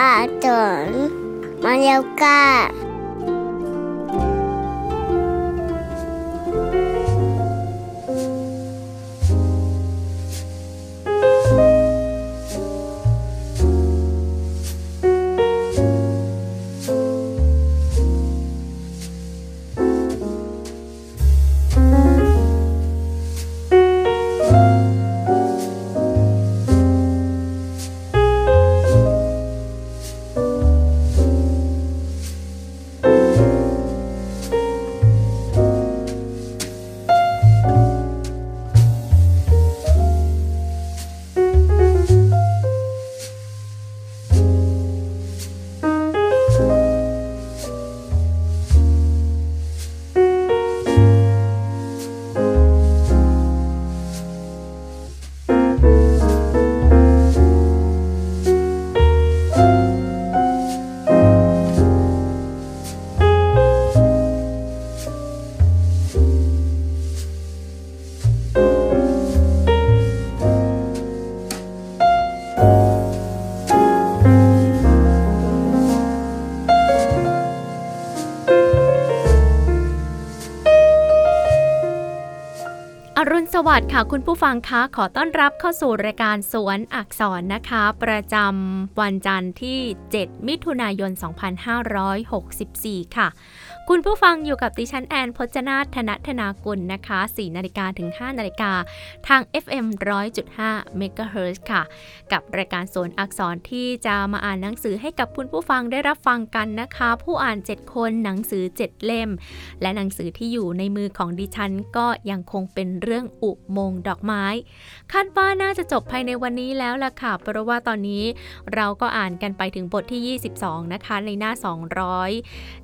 สือ สวัสดิ์ค่ะคุณผู้ฟังคะขอต้อนรับเข้าสู่รายการสวนอักษรนะคะ ประจำวันจันทร์ที่ 7 มิถุนายน 2564 ค่ะ คุณผู้ฟังอยู่กับดิฉันแอนพจนาธนธนากุลนะคะ4นาฬิกาถึง 5นาฬิกาทาง FM 100.5 MHz ค่ะ กับรายการสวนอักษรที่จะมาอ่านหนังสือให้กับคุณผู้ฟังได้รับฟังกันนะคะ ผู้อ่าน 7 คนหนังสือ 7 เล่ม และหนังสือที่อยู่ในมือของดิฉันก็ยังคงเป็นเรื่องอุโมงดอกไม้ คาดว่าน่าจะจบภายในวันนี้แล้วล่ะค่ะ เพราะว่าตอนนี้เราก็อ่านกันไปถึงบทที่ 22 นะคะในหน้า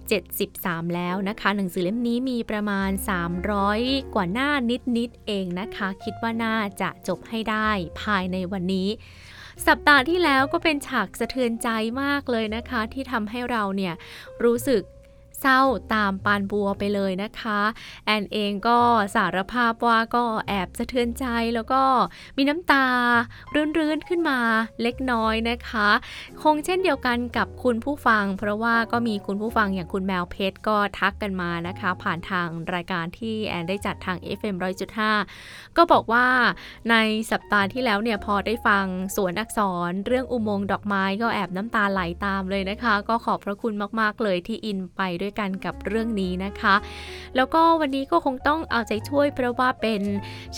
73 แล้วนะคะ หนังสือเล่มนี้มีประมาณ 300 กว่าหน้านิดๆเองนะคะ คิดว่าน่าจะจบให้ได้ภายในวันนี้สัปดาห์ที่แล้วก็เป็นฉากสะเทือนใจมากเลยนะคะ ที่ทำให้เราเนี่ยรู้สึก เศร้าตามปานบัวไปเลยนะคะ แอนเองก็สารภาพว่าก็แอบสะเทือนใจแล้วก็มีน้ำตารื่นๆขึ้นมาเล็กน้อยนะคะ คงเช่นเดียวกันกับคุณผู้ฟัง เพราะว่าก็มีคุณผู้ฟังอย่างคุณแมวเพชรก็ทักกันมานะคะ ผ่านทางรายการที่แอนได้จัดทาง FM 100.5 ก็บอกว่าในสัปดาห์ที่แล้วเนี่ยพอได้ฟังสวนอักษรเรื่องอุโมงค์ดอกไม้ก็แอบน้ำตาไหลตามเลยนะคะ ก็ขอบพระคุณมากๆเลยที่อินไปด้วยกันกับเรื่องนี้นะคะ แล้วก็วันนี้ก็คงต้องเอาใจช่วยเพราะว่าเป็น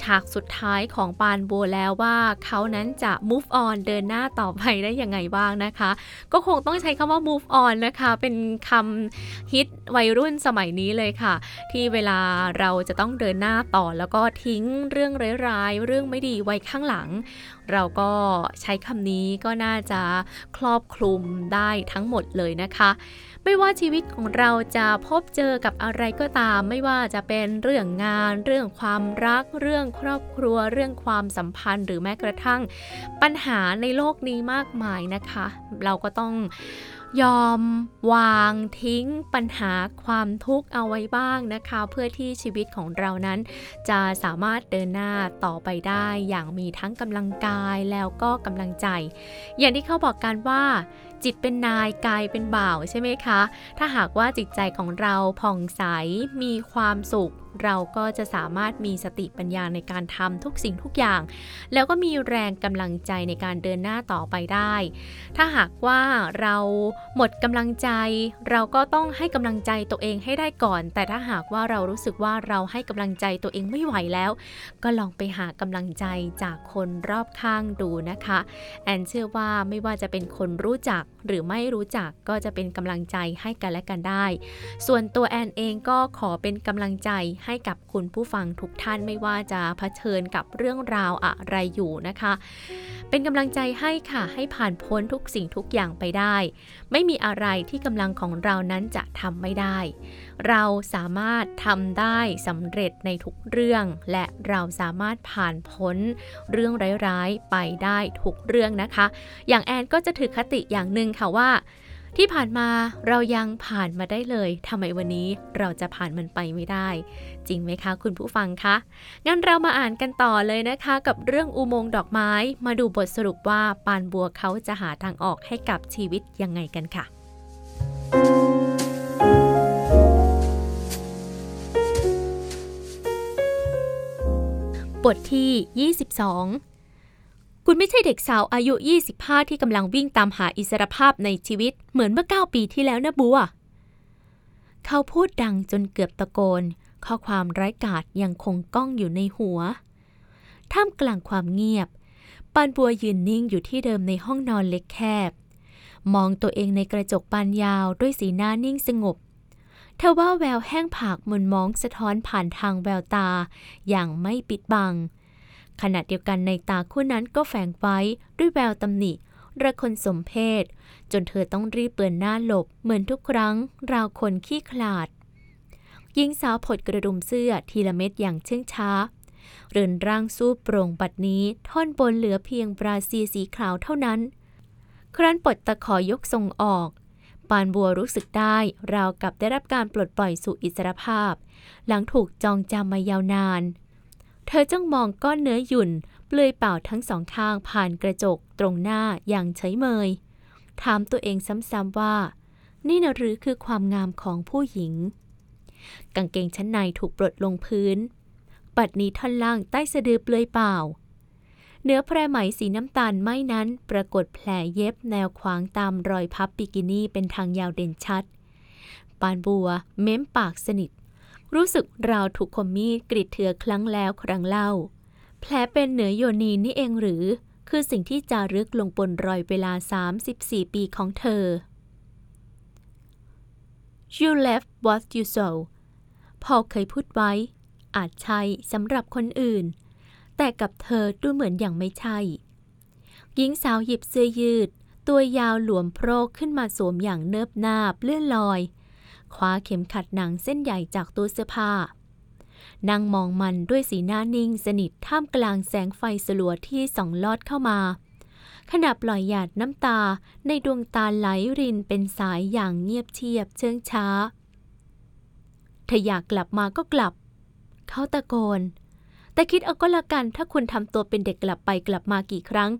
ฉากสุดท้ายของปานบัวแล้วว่าเขานั้นจะ move on เดินหน้าต่อไปได้ยังไงบ้างนะคะ ก็คงต้องใช้คำว่า move on นะคะ เป็นคำฮิตวัยรุ่นสมัยนี้เลยค่ะ ที่เวลาเราจะต้องเดินหน้าต่อแล้วก็ทิ้งเรื่องร้ายๆเรื่องไม่ดีไว้ข้างหลัง เราก็ใช้คำนี้ก็น่าจะครอบคลุมได้ทั้งหมดเลยนะคะ ไม่ว่าชีวิตของเราจะพบเจอกับอะไรก็ตาม ไม่ว่าจะเป็นเรื่องงาน เรื่องความรัก เรื่องครอบครัว เรื่องความสัมพันธ์ หรือแม้กระทั่งปัญหาในโลกนี้มากมายนะคะ เราก็ต้องยอมวางทิ้งปัญหาความทุกข์เอาไว้บ้างนะคะ เพื่อที่ชีวิตของเรานั้นจะสามารถเดินหน้าต่อไปได้อย่างมีทั้งกำลังกายแล้วก็กำลังใจ อย่างที่เขาบอกกันว่า จิตเป็นนายกายเป็นบ่าวใช่ไหมคะ ถ้าหากว่าจิตใจของเราผ่องใสมีความสุข เราก็จะสามารถมีสติปัญญาในการทำทุกสิ่งทุกอย่าง แล้วก็มีแรงกำลังใจในการเดินหน้าต่อไปได้ ถ้าหากว่าเราหมดกำลังใจ เราก็ต้องให้กำลังใจตัวเองให้ได้ก่อน แต่ถ้าหากว่าเรารู้สึกว่าเราให้กำลังใจตัวเองไม่ไหวแล้ว ก็ลองไปหากำลังใจจากคนรอบข้างดูนะคะ แอนเชื่อว่าไม่ว่าจะเป็นคนรู้จักหรือไม่รู้จักก็จะเป็นกำลังใจให้กันและกันได้ ส่วนตัวแอนเองก็ขอเป็นกำลังใจใให้กับคุณผู้ฟังทุกท่านไม่ว่าจะเผชิญกับเรื่องราวอะไรอยู่นะคะ เป็นกำลังใจให้ค่ะ ให้ผ่านพ้นทุกสิ่งทุกอย่างไปได้ ไม่มีอะไรที่กำลังของเรานั้นจะทำไม่ได้ เราสามารถทำได้สำเร็จในทุกเรื่อง และเราสามารถผ่านพ้นเรื่องร้ายๆไปได้ทุกเรื่องนะคะ อย่างแอนก็จะถือคติอย่างหนึ่งค่ะว่าที่ผ่านมาเรายังผ่านมาได้เลย ทำไมวันนี้เราจะผ่านมันไปไม่ได้ จริงไหมคะ คุณผู้ฟังคะ งั้นเรามาอ่านกันต่อเลยนะคะ กับเรื่องอุโมงค์ดอกไม้ มาดูบทสรุปว่าปานบัวเขาจะหาทางออกให้กับชีวิตยังไงกันค่ะ บทที่ 22 คุณไม่ใช่เด็กสาวอายุ 25 ที่กำลังวิ่งตามหาอิสรภาพในชีวิตเหมือนเมื่อ 9 ปีที่แล้วนะบัวเขาพูดดังจนเกือบตะโกน ข้อความไร้กาดยังคงก้องอยู่ในหัว ท่ามกลางความเงียบ ปานบัวยืนนิ่งอยู่ที่เดิมในห้องนอนเล็กแคบ มองตัวเองในกระจกบานยาวด้วยสีหน้านิ่งสงบเทว่าแววแห้งผากมนมองสะท้อนผ่านทางแววตา อย่างไม่ปิดบัง ขณะเดียวกันในตาคู่นั้นก็แฝงไว้ด้วยแววตำหนิระคนสมเพศ จนเธอต้องรีบเปือนหน้าหลบเหมือนทุกครั้ง ราวคนขี้ขลาด หญิงสาวผดกระดุมเสื้อทีละเม็ดอย่างเชื่องช้า เรือนร่างสู้โปร่งบัดนี้ท่อนบนเหลือเพียงบราซีสีขาวเท่านั้น ครั้นปลดตะขอยกทรงออกปานบัวรู้สึกได้ราวกับได้รับการปลดปล่อยสู่อิสรภาพ หลังถูกจองจำมายาวนาน เธอจ้องมองก้อนเนื้อหยุ่น เปลือยเปล่าทั้งสองข้างผ่านกระจกตรงหน้าอย่างเฉยเมย ถามตัวเองซ้ำๆว่า นี่นะหรือคือความงามของผู้หญิง กางเกงชั้นในถูกปลดลงพื้น ปัดนี้ท่อนล่างใต้สะดือเปลือยเปล่าเนื้อแพรไหมสีน้ำตาลไหม้นั้น ปรากฏแผลเย็บแนวขวางตามรอยพับบิกินี่เป็นทางยาวเด่นชัด ปานบัว เม้มปากสนิท รู้สึกราวถูกคมมีดกรีดเถือครั้งแล้วครั้งเล่า แผลเป็นเหนือโยนีนี่เองหรือ คือสิ่งที่จารึกลงบนรอยเวลา 34 ปีของเธอ You left what you saw พอเคยพูดไว้ อาจใช่สำหรับคนอื่น แต่กับเธอดูเหมือนอย่างไม่ใช่ หญิงสาวหยิบเสื้อยืด ตัวยาวหลวมโพรกขึ้นมาสวมอย่างเนิบนาบเลื่อนลอย คว้าเข็มขัดหนังเส้นใหญ่จากตู้เสื้อผ้านั่งมองมันด้วยสีหน้านิ่งสนิทท่ามกลางแสงไฟสลัวที่ส่องลอดเข้ามา ขณะปล่อยหยาดน้ำตาในดวงตาไหลรินเป็นสายอย่างเงียบเชียบเชิงช้าถ้าอยากกลับมาก็กลับ เขาตะโกน แต่คิดเอาก็ล้วกันถ้าคุณทำตัวเป็นเด็กกลับไปกลับมากี่ครั้ง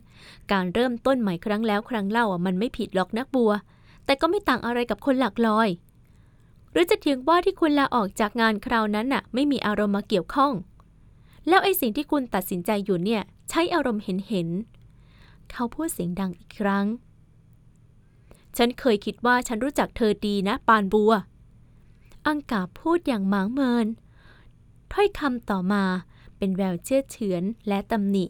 การเริ่มต้นใหม่ครั้งแล้วครั้งเล่าอะมันไม่ผิดหรอกนักบัว แต่ก็ไม่ต่างอะไรกับคนหลักลอย หรือจะเถียงว่าที่คุณลาออกจากงานคราวนั้นน่ะ ไม่มีอารมณ์มาเกี่ยวข้อง แล้วไอ้สิ่งที่คุณตัดสินใจอยู่เนี่ย ใช้อารมณ์เห็นเห็น เขาพูดเสียงดังอีกครั้ง ฉันเคยคิดว่าฉันรู้จักเธอดีนะปานบัว อังกาพูดอย่างหมางเมิน ถ้อยคำต่อมาเป็นแววเชื่อเฉือนและตำหนิ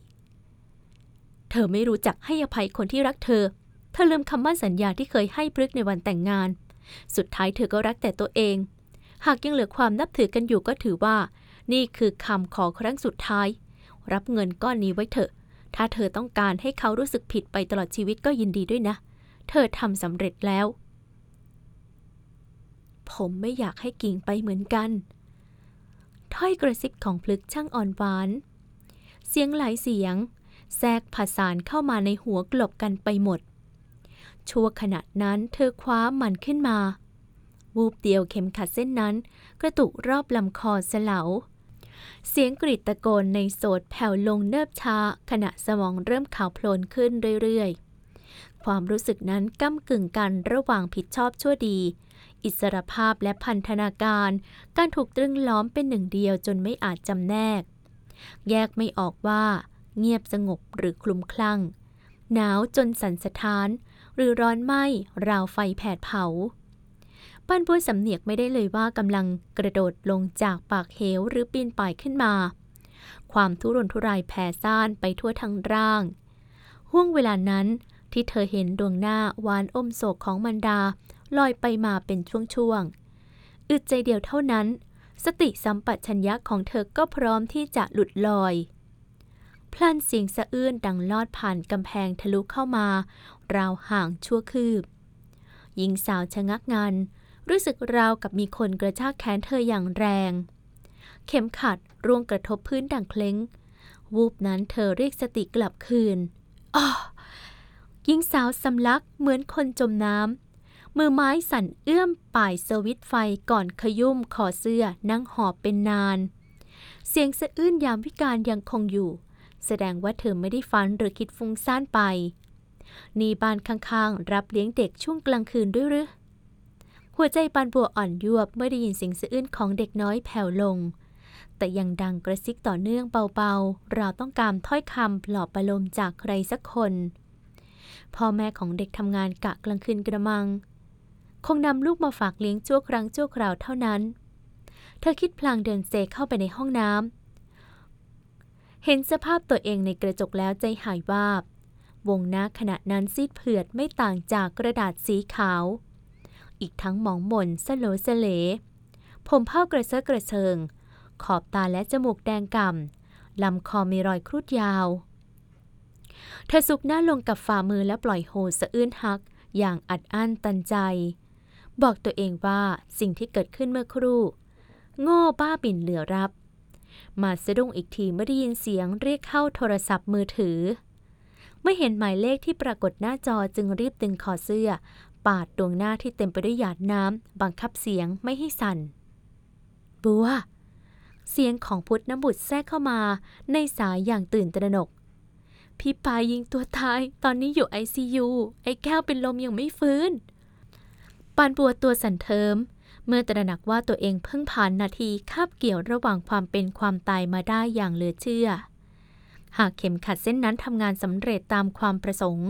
เธอไม่รู้จักให้อภัยคนที่รักเธอ เธอลืมคำมั่นสัญญาที่เคยให้พฤกในวันแต่งงาน สุดท้ายเธอก็รักแต่ตัวเอง หากยังเหลือความนับถือกันอยู่ก็ถือว่า นี่คือคำขอครั้งสุดท้าย รับเงินก้อนนี้ไว้เถอะ ถ้าเธอต้องการให้เขารู้สึกผิดไปตลอดชีวิตก็ยินดีด้วยนะ เธอทำสำเร็จแล้ว ผมไม่อยากให้กิ่งไปเหมือนกัน ถ้อยกระซิบของพลึกช่างอ่อนหวาน เสียงหลายเสียง แทรกผสานเข้ามาในหัวกลบกันไปหมด ชั่วขณะนั้นเธอคว้ามันขึ้นมา วูบเดียวเข็มขัดเส้นนั้น กระตุกรอบลำคอเสลา เสียงกรีดตะโกนในโสดแผ่วลงเนิบช้า ขณะสมองเริ่มขาวโพลนขึ้นเรื่อยๆ ความรู้สึกนั้นก้ากึ่งกันระหว่างผิดชอบชั่วดี อิสรภาพและพันธนาการ การถูกตรึงล้อมเป็นหนึ่งเดียวจนไม่อาจจำแนก แยกไม่ออกว่า เงียบสงบหรือคลุมคลั่ง หนาวจนสั่นสะท้าน หรือร้อนไหมราวไฟแผดเผา ป้านบัวสำเนียกไม่ได้เลยว่ากำลังกระโดดลงจากปากเหวหรือปีนป่ายขึ้นมา ความทุรนทุรายแผ่ซ่านไปทั่วทั้งร่าง ห่วงเวลานั้นที่เธอเห็นดวงหน้าหวานอมโศกของมันดา ลอยไปมาเป็นช่วงๆ อึดใจเดียวเท่านั้น สติสัมปชัญญะของเธอก็พร้อมที่จะหลุดลอยพลันเสียงสะอื้นดังลอดผ่านกำแพงทะลุเข้ามา ราวห่างชั่วคืบ หญิงสาวชะงักงัน รู้สึกราวกับมีคนกระชากแขนเธออย่างแรง เข็มขัดร่วงกระทบพื้นดังเคล้ง วูบนั้นเธอเรียกสติกลับคืนอ้อหญิงสาวสำลักเหมือนคนจมน้ำ มือไม้สั่นเอื้อมป่ายสวิตไฟก่อนขยุ่มคอเสื้อนั่งหอบเป็นนาน เสียงสะอื้นยามวิการยังคงอยู่ แสดงว่าเธอไม่ได้ฝันหรือคิดฟุ้งซ่านไป นี่บ้านข้างๆ รับเลี้ยงเด็กช่วงกลางคืนด้วยหรือ หัวใจปานบัวอ่อนยวบเมื่อได้ยินเสียงสะอื้นของเด็กน้อยแผ่วลง แต่ยังดังกระซิกต่อเนื่องเบาๆ เราต้องการถ้อยคำปลอบประโลมจากใครสักคน พ่อแม่ของเด็กทำงานกะกลางคืนกระมัง คงนำลูกมาฝากเลี้ยงชั่วครั้งชั่วคราวเท่านั้น เธอคิดพลางเดินเซเข้าไปในห้องน้ำเห็นสภาพตัวเองในกระจกแล้วใจหายวาบวงหน้าขณะนั้นซีดเผือดไม่ต่างจากกระดาษสีขาว อีกทั้งมองมนสโลสเล ผมเผ้ากระเซาะกระเชิง ขอบตาและจมูกแดงก่ำลำคอมีรอยครุดยาว เธอซุกหน้าลงกับฝ่ามือและปล่อยโฮสะอื้นฮัก อย่างอัดอั้นตันใจ บอกตัวเองว่าสิ่งที่เกิดขึ้นเมื่อครู่ โง่บ้าบิ่นเหลือรับ มาสะดุ้งอีกทีเมื่อได้ยินเสียงเรียกเข้าโทรศัพท์มือถือเมื่อเห็นหมายเลขที่ปรากฏหน้าจอจึงรีบดึงคอเสื้อ ปาดดวงหน้าที่เต็มไปด้วยหยาดน้ำบังคับเสียงไม่ให้สั่น บัว เสียงของพุทธน้ำบุตรแทรกเข้ามาในสายอย่างตื่นตระหนก พี่ปายยิงตัวตาย ตอนนี้อยู่ไอซียูไอ้แก้วเป็นลมยังไม่ฟื้น ปานบัวตัวสั่นเทิม เมื่อตระหนักว่าตัวเองเพิ่งผ่านนาทีคาบเกี่ยวระหว่างความเป็นความตายมาได้อย่างเหลือเชื่อ หากเข็มขัดเส้นนั้นทำงานสำเร็จตามความประสงค์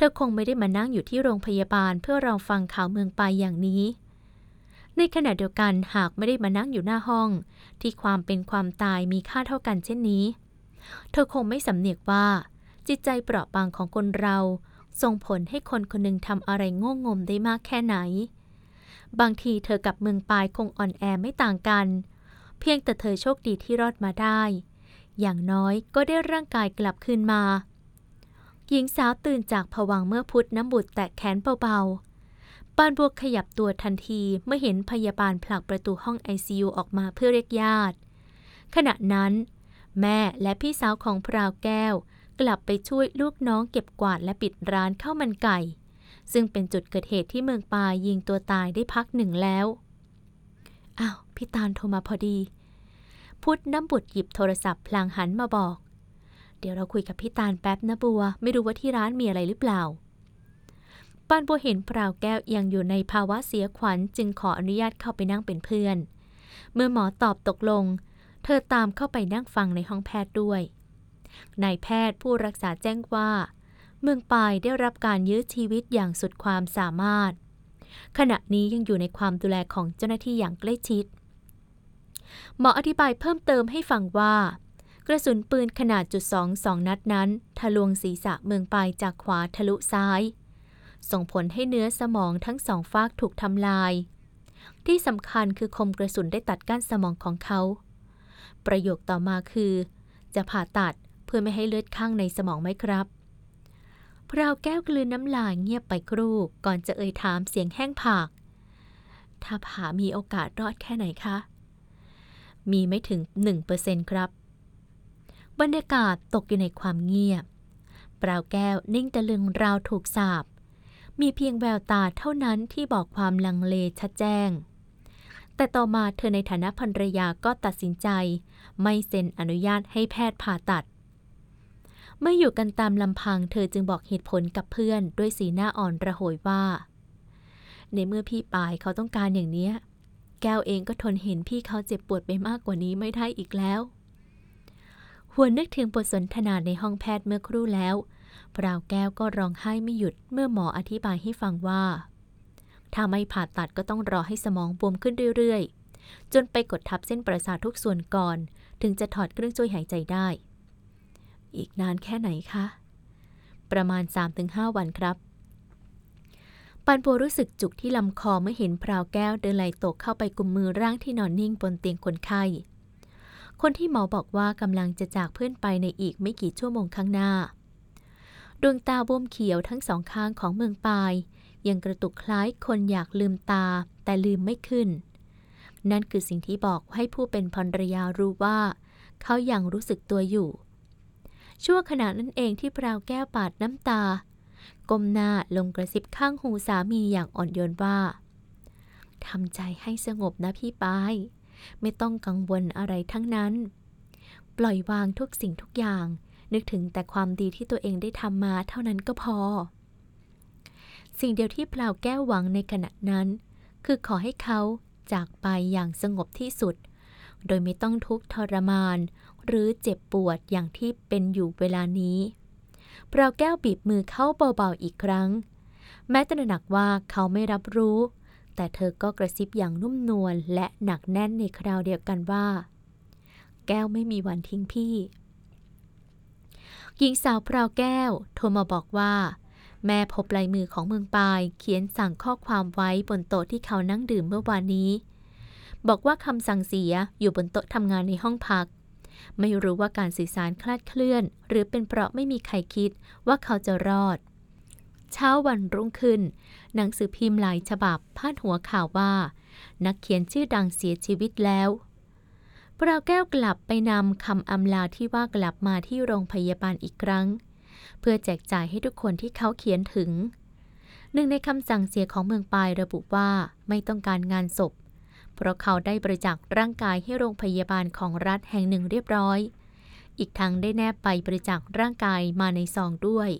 ธอคงไม่ได้มานั่งอยู่ที่โรงพยาบาลเพื่อรอฟังข่าวเมืองปายอย่างนี้ ในขณะเดียวกันหากไม่ได้มานั่งอยู่หน้าห้อง ที่ความเป็นความตายมีค่าเท่ากันเช่นนี้ เธอคงไม่สำเนียกว่า จิตใจเปราะบางของคนเรา ส่งผลให้คนคนหนึ่งทำอะไรโง่งมได้มากแค่ไหน บางทีเธอกับเมืองปลายคงอ่อนแอไม่ต่างกัน เพียงแต่เธอโชคดีที่รอดมาได้ อย่างน้อยก็ได้ร่างกายกลับคืนมา หญิงสาวตื่นจากผวังเมื่อพุทธน้ำบุตรแตะแขนเบาๆ ปานบัวขยับตัวทันทีเมื่อเห็นพยาบาลผลักประตูห้องไอซียูออกมาเพื่อเรียกญาติ ขณะนั้น แม่และพี่สาวของพราวแก้ว กลับไปช่วยลูกน้องเก็บกวาดและปิดร้านข้าวมันไก่ ซึ่งเป็นจุดเกิดเหตุที่เมืองปายยิงตัวตายได้พักหนึ่งแล้วอ้าวพี่ตาลโทรมาพอดี พุทธน้ำบุตรหยิบโทรศัพท์พลางหันมาบอก เดี๋ยวเราคุยกับพี่ตาลแป๊บนะบัว ไม่รู้ว่าที่ร้านมีอะไรหรือเปล่าปานบัวเห็นพราวแก้วยังอยู่ในภาวะเสียขวัญจึงขออนุญาตเข้าไปนั่งเป็นเพื่อน เมื่อหมอตอบตกลง เธอตามเข้าไปนั่งฟังในห้องแพทย์ด้วย นายแพทย์ผู้รักษาแจ้งว่า เมืองปายได้รับการยื้อชีวิตอย่างสุดความสามารถ ขณะนี้ยังอยู่ในความดูแลของเจ้าหน้าที่อย่างใกล้ชิด หมออธิบายเพิ่มเติมให้ฟังว่า ระสุนปืนขนาดจุดสองสองนัดนั้น ทะลวงศีรษะเมืองปายจากขวาทะลุซ้าย ส่งผลให้เนื้อสมองทั้งสองฟากถูกทำลาย ที่สำคัญคือคมกระสุนได้ตัดกั้นสมองของเขา ประโยคต่อมาคือ จะผ่าตัดเพื่อไม่ให้เลือดข้างในสมองไหมครับพราวแก้วกลืนน้ำลายเงียบไปครู่ก่อนจะเอ่ยถามเสียงแห้งผาก ถ้าผ่ามีโอกาสรอดแค่ไหนคะ มีไม่ถึง 1%ครับ บรรยากาศตกอยู่ในความเงียบปราวแก้วนิ่งตะลึงราวถูกสาบ มีเพียงแววตาเท่านั้นที่บอกความลังเลชัดแจ้ง แต่ต่อมาเธอในฐานะภรรยาก็ตัดสินใจ ไม่เซ็นอนุญาตให้แพทย์ผ่าตัด เมื่ออยู่กันตามลำพังเธอจึงบอกเหตุผลกับเพื่อนด้วยสีหน้าอ่อนระโหยว่า ในเมื่อพี่ปายเขาต้องการอย่างเนี้ยแก้วเองก็ทนเห็นพี่เขาเจ็บปวดไปมากกว่านี้ไม่ได้อีกแล้ว หวนนึกถึงบทสนทนาในห้องแพทย์เมื่อครู่แล้ว พราวแก้วก็ร้องไห้ไม่หยุดเมื่อหมออธิบายให้ฟังว่า ถ้าไม่ผ่าตัดก็ต้องรอให้สมองบวมขึ้นเรื่อยๆ จนไปกดทับเส้นประสาททุกส่วนก่อน ถึงจะถอดเครื่องช่วยหายใจได้ อีกนานแค่ไหนคะ ประมาณ 3-5 วันครับปันปัวรู้สึกจุกที่ลำคอเมื่อเห็นพราวแก้วเดินไหลตกเข้าไปกุมมือร่างที่นอนนิ่งบนเตียงคนไข้ คนที่หมอบอกว่ากำลังจะจากเพื่อนไปในอีกไม่กี่ชั่วโมงข้างหน้า ดวงตาบวมเขียวทั้งสองข้างของเมืองปาย ยังกระตุกคล้ายคนอยากลืมตาแต่ลืมไม่ขึ้น นั่นคือสิ่งที่บอกให้ผู้เป็นภรรยารู้ว่า เขายังรู้สึกตัวอยู่ ชั่วขณะนั้นเองที่พราวแก้วปาดน้ำตา ก้มหน้าลงกระซิบข้างหูสามีอย่างอ่อนโยนว่าทำใจให้สงบนะพี่ปาย ไม่ต้องกังวลอะไรทั้งนั้น ปล่อยวางทุกสิ่งทุกอย่าง นึกถึงแต่ความดีที่ตัวเองได้ทำมาเท่านั้นก็พอ สิ่งเดียวที่พลาวแก้วหวังในขณะนั้น คือขอให้เขาจากไปอย่างสงบที่สุด โดยไม่ต้องทุกข์ทรมาน หรือเจ็บปวดอย่างที่เป็นอยู่เวลานี้พราวแก้วบีบมือเข้าเบาๆอีกครั้ง แม้ตระหนักว่าเขาไม่รับรู้ แต่เธอก็กระซิบอย่างนุ่มนวลและหนักแน่นในคราวเดียวกันว่า แก้วไม่มีวันทิ้งพี่ หญิงสาวพราวแก้ว โทรมาบอกว่า แม่พบลายมือของเมืองปาย เขียนสั่งข้อความไว้บนโต๊ะที่เขานั่งดื่มเมื่อวานนี้ บอกว่าคำสั่งเสียอยู่บนโต๊ะทำงานในห้องพักไม่รู้ว่าการสื่อสารคลาดเคลื่อน หรือเป็นเพราะไม่มีใครคิดว่าเขาจะรอด เช้าวันรุ่งขึ้น หนังสือพิมพ์หลายฉบับพาดหัวข่าวว่า นักเขียนชื่อดังเสียชีวิตแล้วปราแก้วกลับไปนำคำอำลาที่ว่ากลับมาที่โรงพยาบาลอีกครั้ง เพื่อแจกจ่ายให้ทุกคนที่เขาเขียนถึง หนึ่งในคำสั่งเสียของเมืองปายระบุว่าไม่ต้องการงานศพ เพราะเขาได้บริจาคร่างกายให้โรงพยาบาลของรัฐแห่งหนึ่งเรียบร้อย อีกทั้งได้แนบไปบริจาคร่างกายมาในซองด้วย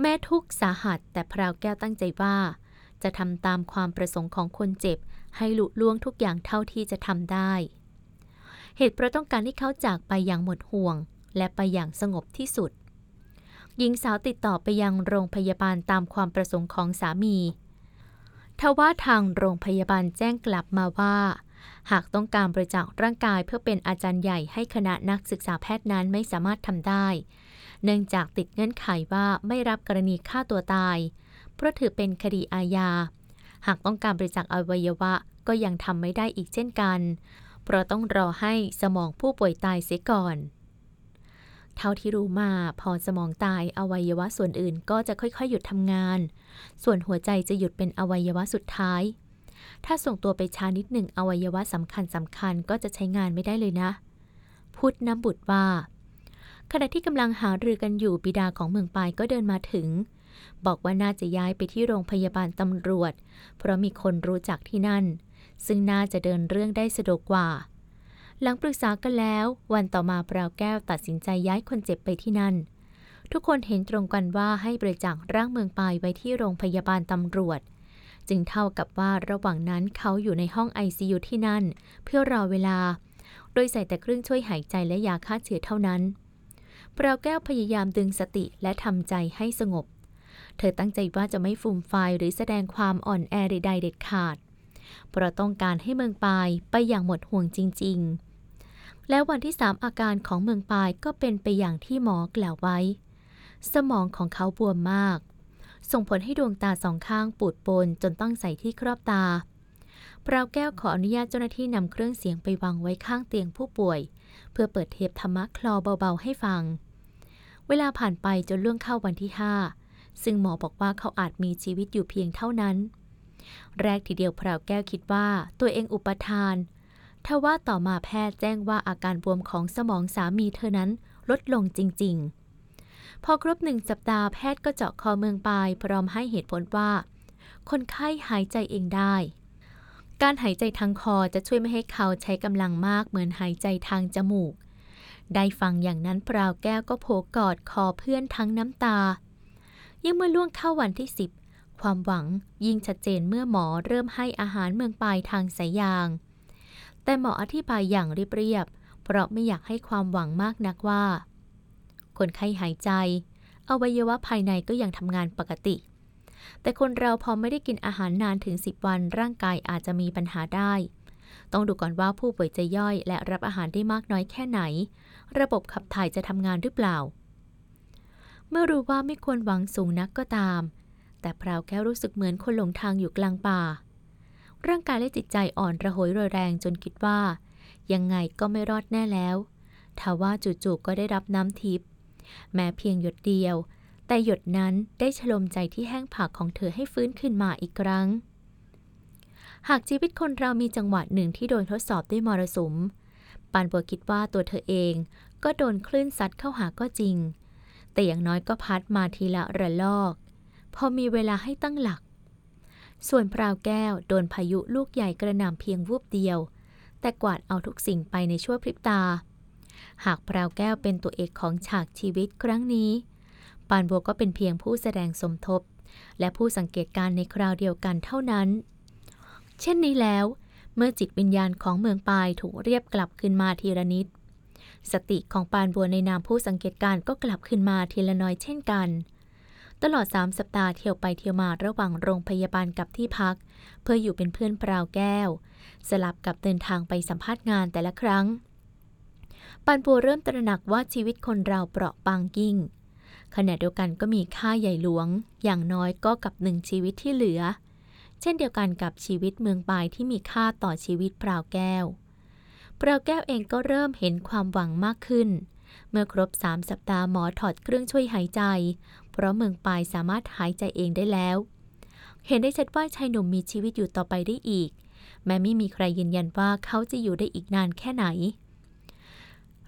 แม้ทุกข์สาหัสแต่พราวแก้วตั้งใจว่า จะทำตามความประสงค์ของคนเจ็บ ให้ลุล่วงทุกอย่างเท่าที่จะทำได้ เหตุเพราะต้องการให้เขาจากไปอย่างหมดห่วง และไปอย่างสงบที่สุด หญิงสาวติดต่อไปยังโรงพยาบาลตามความประสงค์ของสามีทว่าทางโรงพยาบาลแจ้งกลับมาว่า หากต้องการบริจาคร่างกายเพื่อเป็นอาจารย์ใหญ่ให้คณะนักศึกษาแพทย์นั้นไม่สามารถทำได้ เนื่องจากติดเงื่อนไขว่าไม่รับกรณีฆ่าตัวตาย เพราะถือเป็นคดีอาญา หากต้องการบริจาคอวัยวะก็ยังทำไม่ได้อีกเช่นกัน เพราะต้องรอให้สมองผู้ป่วยตายเสียก่อน เท่าที่รู้มาพอสมองตายอวัยวะส่วนอื่นก็จะค่อยๆ หยุดทำงาน ส่วนหัวใจจะหยุดเป็นอวัยวะสุดท้าย ถ้าส่งตัวไปช้านิดหนึ่งอวัยวะสำคัญสำคัญก็จะใช้งานไม่ได้เลยนะ พุทธน้ำบุตรว่า ขณะที่กำลังหารือกันอยู่บิดาของเมืองปายก็เดินมาถึง บอกว่าน่าจะย้ายไปที่โรงพยาบาลตำรวจ เพราะมีคนรู้จักที่นั่น ซึ่งน่าจะเดินเรื่องได้สะดวกกว่า หลังปรึกษากันแล้ว วันต่อมาปราวแก้วตัดสินใจย้ายคนเจ็บไปที่นั่น ทุกคนเห็นตรงกันว่าให้บริจาคร่างเมืองปายไว้ที่โรงพยาบาลตำรวจจึงเท่ากับว่าระหว่างนั้นเขาอยู่ในห้อง ICU ที่นั่น เพื่อรอเวลา โดยใส่แต่เครื่องช่วยหายใจและยาฆ่าเชื้อเท่านั้น ปราวแก้วพยายามดึงสติและทำใจให้สงบ เธอตั้งใจว่าจะไม่ฟูมไฟายหรือแสดงความอ่อนแอใดๆเด็ดขาด เพราะต้องการให้เมืองปายไปอย่างหมดห่วงจริง ๆ แล้ววันที่สามอาการของเมืองปายก็เป็นไปอย่างที่หมอกล่าวไว้ สมองของเขาบวมมาก ส่งผลให้ดวงตาสองข้างปูดปนจนต้องใส่ที่ครอบตาปราแก้วขออนุญาตเจ้าหน้าที่นำเครื่องเสียงไปวางไว้ข้างเตียงผู้ป่วย เพื่อเปิดเทปธรรมะคลอเบาๆให้ฟัง เวลาผ่านไปจนล่วงเข้าวันที่ห้าซึ่งหมอบอกว่าเขาอาจมีชีวิตอยู่เพียงเท่านั้น แรกทีเดียวพราวแก้วคิดว่าตัวเองอุปทานทว่าต่อมาแพทย์แจ้งว่าอาการบวมของสมองสามีเธอนั้นลดลงจริง ๆ พอครบหนึ่งสัปดาห์แพทย์ก็เจาะคอเมืองปลายพร้อมให้เหตุผลว่า คนไข้หายใจเองได้ การหายใจทางคอจะช่วยไม่ให้เขาใช้กำลังมากเหมือนหายใจทางจมูก ได้ฟังอย่างนั้นปราวแก้วก็โผกอดคอเพื่อนทั้งน้ำตา ยิ่งเมื่อล่วงเข้าวันที่สิบความหวังยิ่งชัดเจนเมื่อหมอเริ่มให้อาหารเมืองปลายทางสายยาง แต่หมออธิบายอย่างเรียบๆเพราะไม่อยากให้ความหวังมากนักว่า คนไข้หายใจ อวัยวะภายในก็ยังทำงานปกติ แต่คนเราพอไม่ได้กินอาหารนานถึง 10 วันร่างกายอาจจะมีปัญหาได้ ต้องดูก่อนว่าผู้ป่วยจะย่อยและรับอาหารได้มากน้อยแค่ไหน ระบบขับถ่ายจะทำงานหรือเปล่า เมื่อรู้ว่าไม่ควรหวังสูงนักก็ตาม แต่พราวแก้วรู้สึกเหมือนคนหลงทางอยู่กลางป่า ร่างกายและจิตใจอ่อนระหยรอยแรงจนคิดว่า ยังไงก็ไม่รอดแน่แล้วทว่าจู่ๆก็ได้รับน้ำทิพย์แม้เพียงหยดเดียว แต่หยดนั้นได้ฉลมใจที่แห้งผากของเธอให้ฟื้นขึ้นมาอีกครั้ง หากชีวิตคนเรามีจังหวะหนึ่งที่โดนทดสอบด้วยมรสุม ปานบัวคิดว่าตัวเธอเองก็โดนคลื่นซัดเข้าหาก็จริง แต่อย่างน้อยก็พัดมาทีละระลอก พอมีเวลาให้ตั้งหลัก ส่วนพราวแก้วโดนพายุลูกใหญ่กระหน่ำเพียงวูบเดียว แต่กวาดเอาทุกสิ่งไปในชั่วพริบตา หากพราวแก้วเป็นตัวเอกของฉากชีวิตครั้งนี้ ปานบัวก็เป็นเพียงผู้แสดงสมทบ และผู้สังเกตการณ์ในคราวเดียวกันเท่านั้น เช่นนี้แล้ว เมื่อจิตวิญญาณของเมืองปายถูกเรียบกลับคืนมาทีละนิด สติของปานบัวในนามผู้สังเกตการก็กลับคืนมาทีละน้อยเช่นกัน ตลอดสามสัปดาห์เที่ยวไปเที่ยวมาระหว่างโรงพยาบาลกับที่พัก เพื่ออยู่เป็นเพื่อนปราวแก้ว สลับกับเดินทางไปสัมภาษณ์งานแต่ละครั้ง ปานบัวเริ่มตระหนักว่าชีวิตคนเราเปราะบางยิ่งขณะเดียวกันก็มีค่าใหญ่หลวง อย่างน้อยก็กับหนึ่งชีวิตที่เหลือ เช่นเดียวกันกับชีวิตเมืองปายที่มีค่าต่อชีวิตปราวแก้วปราวแก้วเองก็เริ่มเห็นความหวังมากขึ้น เมื่อครบสามสัปดาห์หมอถอดเครื่องช่วยหายใจ เพราะเมืองปายสามารถหายใจเองได้แล้ว เห็นได้ชัดว่าชายหนุ่มมีชีวิตอยู่ต่อไปได้อีก แม้ไม่มีใครยืนยันว่าเขาจะอยู่ได้อีกนานแค่ไหน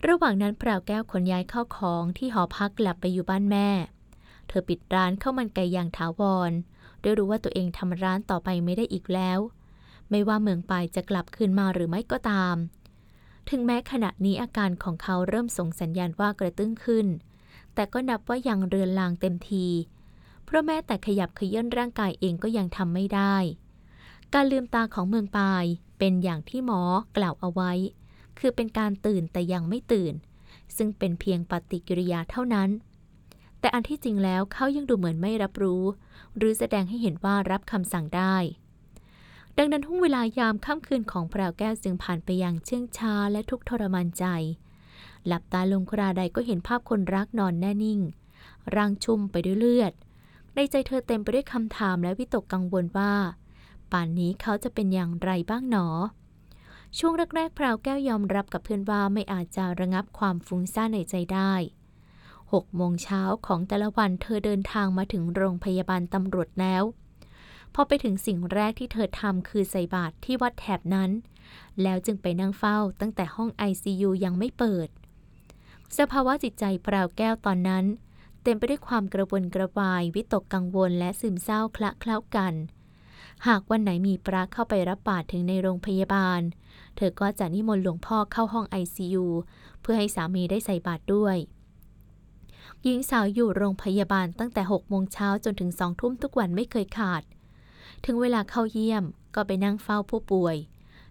ระหว่างนั้นปราวแก้วขนย้ายเข้าของที่หอพักกลับไปอยู่บ้านแม่ เธอปิดร้านข้าวมันไก่อย่างถาวร ด้วยรู้ว่าตัวเองทำร้านต่อไปไม่ได้อีกแล้ว ไม่ว่าเมืองปายจะกลับคืนมาหรือไม่ก็ตาม ถึงแม้ขณะนี้อาการของเขาเริ่มส่งสัญญาณว่ากระตุ้นขึ้น แต่ก็นับว่ายังเรือนลางเต็มที เพราะแม้แต่ขยับขยื่นร่างกายเองก็ยังทำไม่ได้ การลืมตาของเมืองปายเป็นอย่างที่หมอกล่าวเอาไว้ คือเป็นการตื่นแต่ยังไม่ตื่น ซึ่งเป็นเพียงปฏิกิริยาเท่านั้น แต่อันที่จริงแล้วเขายังดูเหมือนไม่รับรู้ หรือแสดงให้เห็นว่ารับคำสั่งได้ ดังนั้นห่วงเวลายามค่ำคืนของพราวแก้วจึงผ่านไปอย่างเชื่องช้าและทุกทรมานใจ หลับตาลงคราใดก็เห็นภาพคนรักนอนแน่นิ่ง ร่างชุ่มไปด้วยเลือด ในใจเธอเต็มไปด้วยคำถามและวิตกกังวลว่า ป่านนี้เขาจะเป็นอย่างไรบ้างหนอช่วงแรกๆพราวแก้วยอมรับกับเพื่อนว่าไม่อาจจะระงับความฟุ้งซ่านในใจได้ หกโมงเช้าของแต่ละวันเธอเดินทางมาถึงโรงพยาบาลตำรวจแล้ว พอไปถึงสิ่งแรกที่เธอทำคือใส่บาตรที่วัดแถบนั้น แล้วจึงไปนั่งเฝ้าตั้งแต่ห้อง ICU ยังไม่เปิด สภาวะจิตใจปราวแก้วตอนนั้น เต็มไปด้วยความกระวนกระวาย วิตกกังวลและซึมเศร้าคละเคล้ากันหากวันไหนมีพระเข้าไปรับบาตรถึงในโรงพยาบาล เธอก็จะนิมนต์หลวงพ่อเข้าห้อง ICU เพื่อให้สามีได้ใส่บาตรด้วย หญิงสาวอยู่โรงพยาบาลตั้งแต่6โมงเช้าจนถึงสองทุ่มทุกวันไม่เคยขาด ถึงเวลาเข้าเยี่ยมก็ไปนั่งเฝ้าผู้ป่วย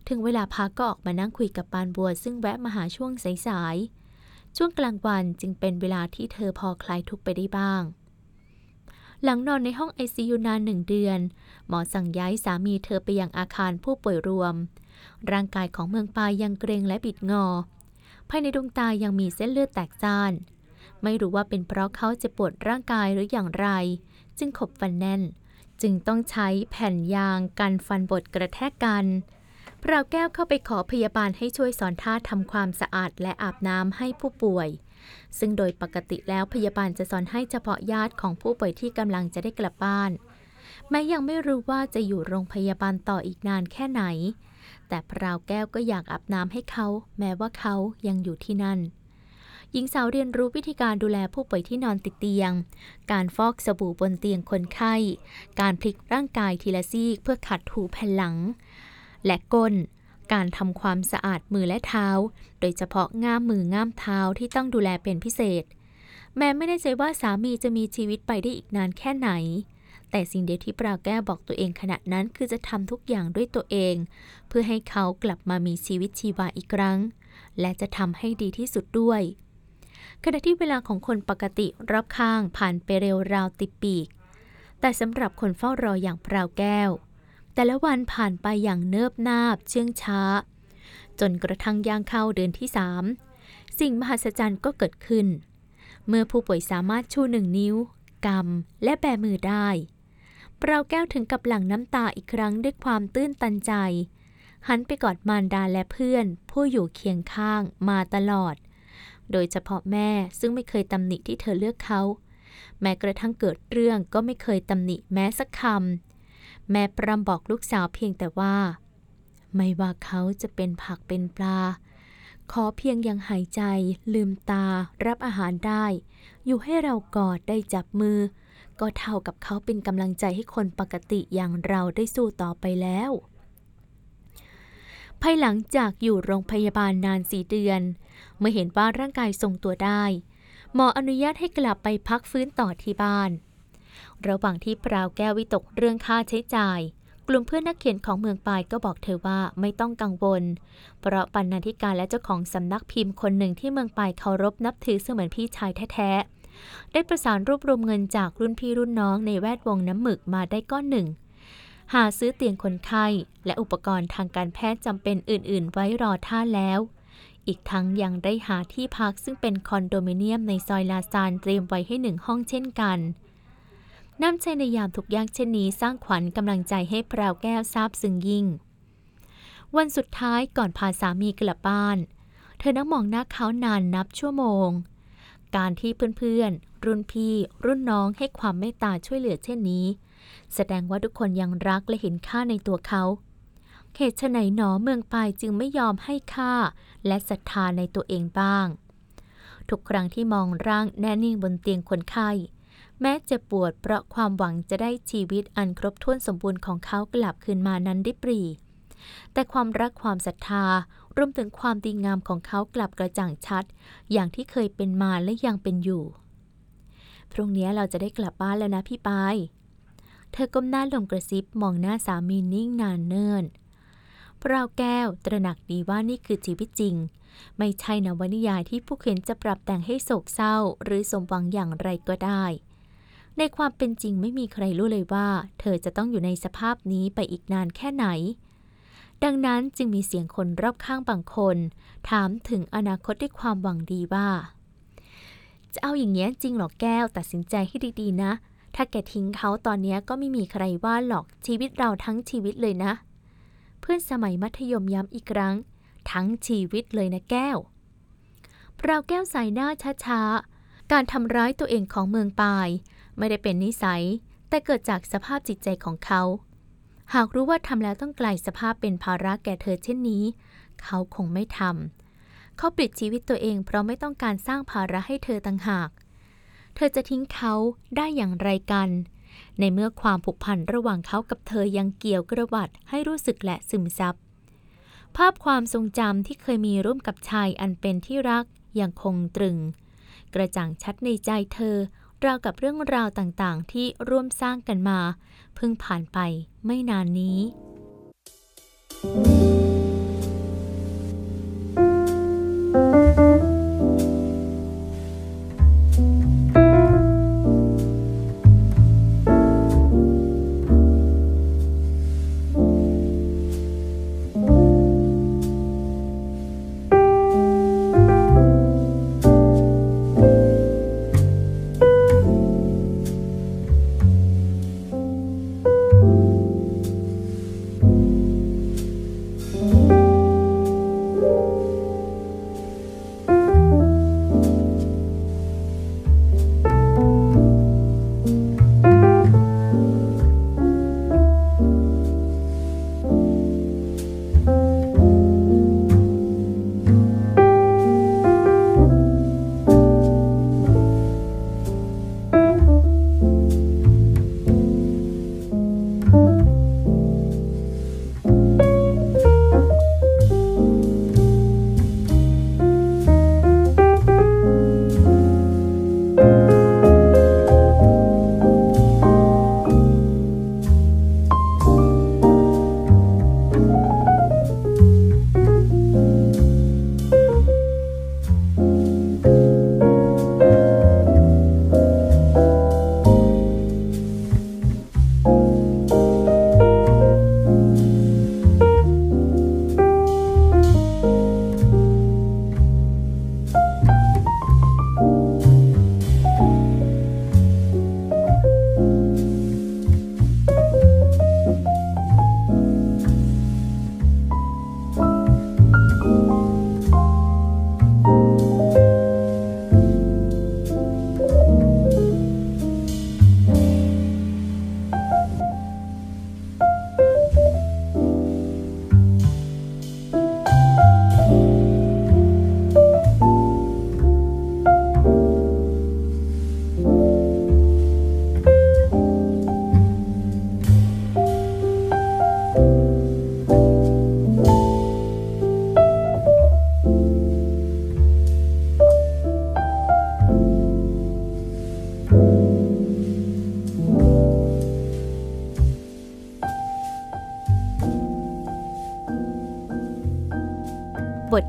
ถึงเวลาพักก็ออกมานั่งคุยกับปานบัว ซึ่งแวะมาหาช่วงสายๆ ช่วงกลางวันจึงเป็นเวลาที่เธอพอคลายทุกข์ไปได้บ้าง หลังนอนในห้อง ICU นานหนึ่งเดือน หมอสั่งย้ายสามีเธอไปยังอาคารผู้ป่วยรวม ร่างกายของเมืองปายยังเกรงและบิดงอ ภายในดวงตายังมีเส้นเลือดแตกจ้าน ไม่รู้ว่าเป็นเพราะเขาเจะปวดร่างกายหรืออย่างไร จึงขบฟันแน่น จึงต้องใช้แผ่นยางกันฟันบดกระแทกกันพราวแก้วเข้าไปขอพยาบาลให้ช่วยสอนท่าทำความสะอาดและอาบน้ำให้ผู้ป่วย ซึ่งโดยปกติแล้วพยาบาลจะสอนให้เฉพาะญาติของผู้ป่วยที่กำลังจะได้กลับบ้าน แม้ยังไม่รู้ว่าจะอยู่โรงพยาบาลต่ออีกนานแค่ไหน แต่พราวแก้วก็อยากอาบน้ำให้เขา แม้ว่าเขายังอยู่ที่นั่น หญิงสาวเรียนรู้วิธีการดูแลผู้ป่วยที่นอนติดเตียง การฟอกสบู่บนเตียงคนไข้ การพลิกร่างกายทีละซีกเพื่อขัดถูแผ่นหลัง และก้น การทำความสะอาดมือและเท้า โดยเฉพาะง่ามมือง่ามเท้าที่ต้องดูแลเป็นพิเศษ แม้ไม่แน่ใจว่าสามีจะมีชีวิตไปได้อีกนานแค่ไหนแต่สิ่งเดียวที่ปราแก้วบอกตัวเองขณะนั้นคือจะทำทุกอย่างด้วยตัวเอง เพื่อให้เขากลับมามีชีวิตชีวาอีกครั้ง และจะทำให้ดีที่สุดด้วย ขณะที่เวลาของคนปกติรอบข้างผ่านไปเร็วราวติปีก แต่สำหรับคนเฝ้ารออย่างปราวแก้ว แต่ละวันผ่านไปอย่างเนิบนาบเชื่องช้า จนกระทั่งย่างเข้าเดือนที่สามสิ่งมหัศจรรย์ก็เกิดขึ้น เมื่อผู้ป่วยสามารถชูหนึ่งนิ้วกำและแบมือได้เราแก้วถึงกับหลั่งน้ำตาอีกครั้งด้วยความตื้นตันใจ หันไปกอดมารดาและเพื่อน ผู้อยู่เคียงข้างมาตลอด โดยเฉพาะแม่ซึ่งไม่เคยตำหนิที่เธอเลือกเขา แม้กระทั่งเกิดเรื่องก็ไม่เคยตำหนิแม้สักคำ แม่ปรำบอกลูกสาวเพียงแต่ว่า ไม่ว่าเขาจะเป็นผักเป็นปลา ขอเพียงยังหายใจ ลืมตา รับอาหารได้ อยู่ให้เรากอดได้จับมือ ก็เท่ากับเขาเป็นกำลังใจให้คนปกติอย่างเราได้สู้ต่อไปแล้ว ภายหลังจากอยู่โรงพยาบาลนานสี่เดือน เมื่อเห็นว่าร่างกายทรงตัวได้ หมออนุญาตให้กลับไปพักฟื้นต่อที่บ้าน ระหว่างที่ปราวแก้ววิตกเรื่องค่าใช้จ่าย กลุ่มเพื่อนนักเขียนของเมืองปายก็บอกเธอว่าไม่ต้องกังวล เพราะปันนันทิการและเจ้าของสำนักพิมพ์คนหนึ่งที่เมืองปายเคารพนับถือเสมือนพี่ชายแท้ๆได้ประสานรวบรวมเงินจากรุ่นพี่รุ่นน้องในแวดวงน้ำหมึกมาได้ก้อนหนึ่ง หาซื้อเตียงคนไข้และอุปกรณ์ทางการแพทย์จำเป็นอื่น ๆ ไว้รอท่าแล้ว อีกทั้งยังได้หาที่พักซึ่งเป็นคอนโดมิเนียมในซอยลาซานเตรียมไว้ให้หนึ่งห้องเช่นกันน้ำใจในยามทุกยากเช่นนี้สร้างขวัญกำลังใจให้พราวแก้วซาบซึ้งยิ่ง วันสุดท้ายก่อนพาสามีกลับบ้าน เธอนั่งมองหน้าเขานานนับชั่วโมง การที่เพื่อนๆ รุ่นพี่ รุ่นน้องให้ความเมตตาช่วยเหลือเช่นนี้ แสดงว่าทุกคนยังรักและเห็นค่าในตัวเขาเหตุไฉนหนอเมืองปายจึงไม่ยอมให้ค่า และศรัทธาในตัวเองบ้าง ทุกครั้งที่มองร่างแน่นิ่งบนเตียงคนไข้ แม้จ็บปวดเพราะความหวังจะได้ชีวิตอันครบถ้วนสมบูรณ์ของเขากลับคืนมานั้นได้ปรี แต่ความรักความศรัทธารวมถึงความดีงามของเขากลับกระจ่างชัด อย่างที่เคยเป็นมาและยังเป็นอยู่ พรุ่งนี้เราจะได้กลับบ้านแล้วนะพี่ปาย เธอก้มหน้าลงกระซิบมองหน้าสามีนิ่งนานเนิ่นพราวแก้วตระหนักดีว่านี่คือชีวิตจริง ไม่ใช่นวนิยายที่ผู้เขียนจะปรับแต่งให้โศกเศร้า หรือสมหวังอย่างไรก็ได้ ในความเป็นจริงไม่มีใครรู้เลยว่า เธอจะต้องอยู่ในสภาพนี้ไปอีกนานแค่ไหน ดังนั้นจึงมีเสียงคนรอบข้างบางคน ถามถึงอนาคตด้วยความหวังดีว่า จะเอาอย่างเงี้จริงหรอแก้วตัดสินใจให้ดีๆนะ ถ้าแกทิ้งเขาตอนนี้ก็ไม่มีใครว่าหรอกชีวิตเราทั้งชีวิตเลยนะ เพื่อนสมัยมัธยมย้ำอีกครั้ง ทั้งชีวิตเลยนะแก้วพราวแก้วใสายหน้าช้าๆ การทำร้ายตัวเองของเมืองปาย ไม่ได้เป็นนิสัย แต่เกิดจากสภาพจิตใจของเขา หากรู้ว่าทำแล้วต้องกลายสภาพเป็นภาระแก่เธอเช่นนี้ เขาคงไม่ทำเขาปลิดชีวิตตัวเองเพราะไม่ต้องการสร้างภาระให้เธอต่างหาก เธอจะทิ้งเขาได้อย่างไรกัน ในเมื่อความผูกพันระหว่างเขากับเธอยังเกี่ยวกระวัดให้รู้สึกและซึมซับ ภาพความทรงจำที่เคยมีร่วมกับชายอันเป็นที่รักยังคงตรึง กระจ่างชัดในใจเธอราวกับเรื่องราวต่างๆ ที่ร่วมสร้างกันมา เพิ่งผ่านไปไม่นานนี้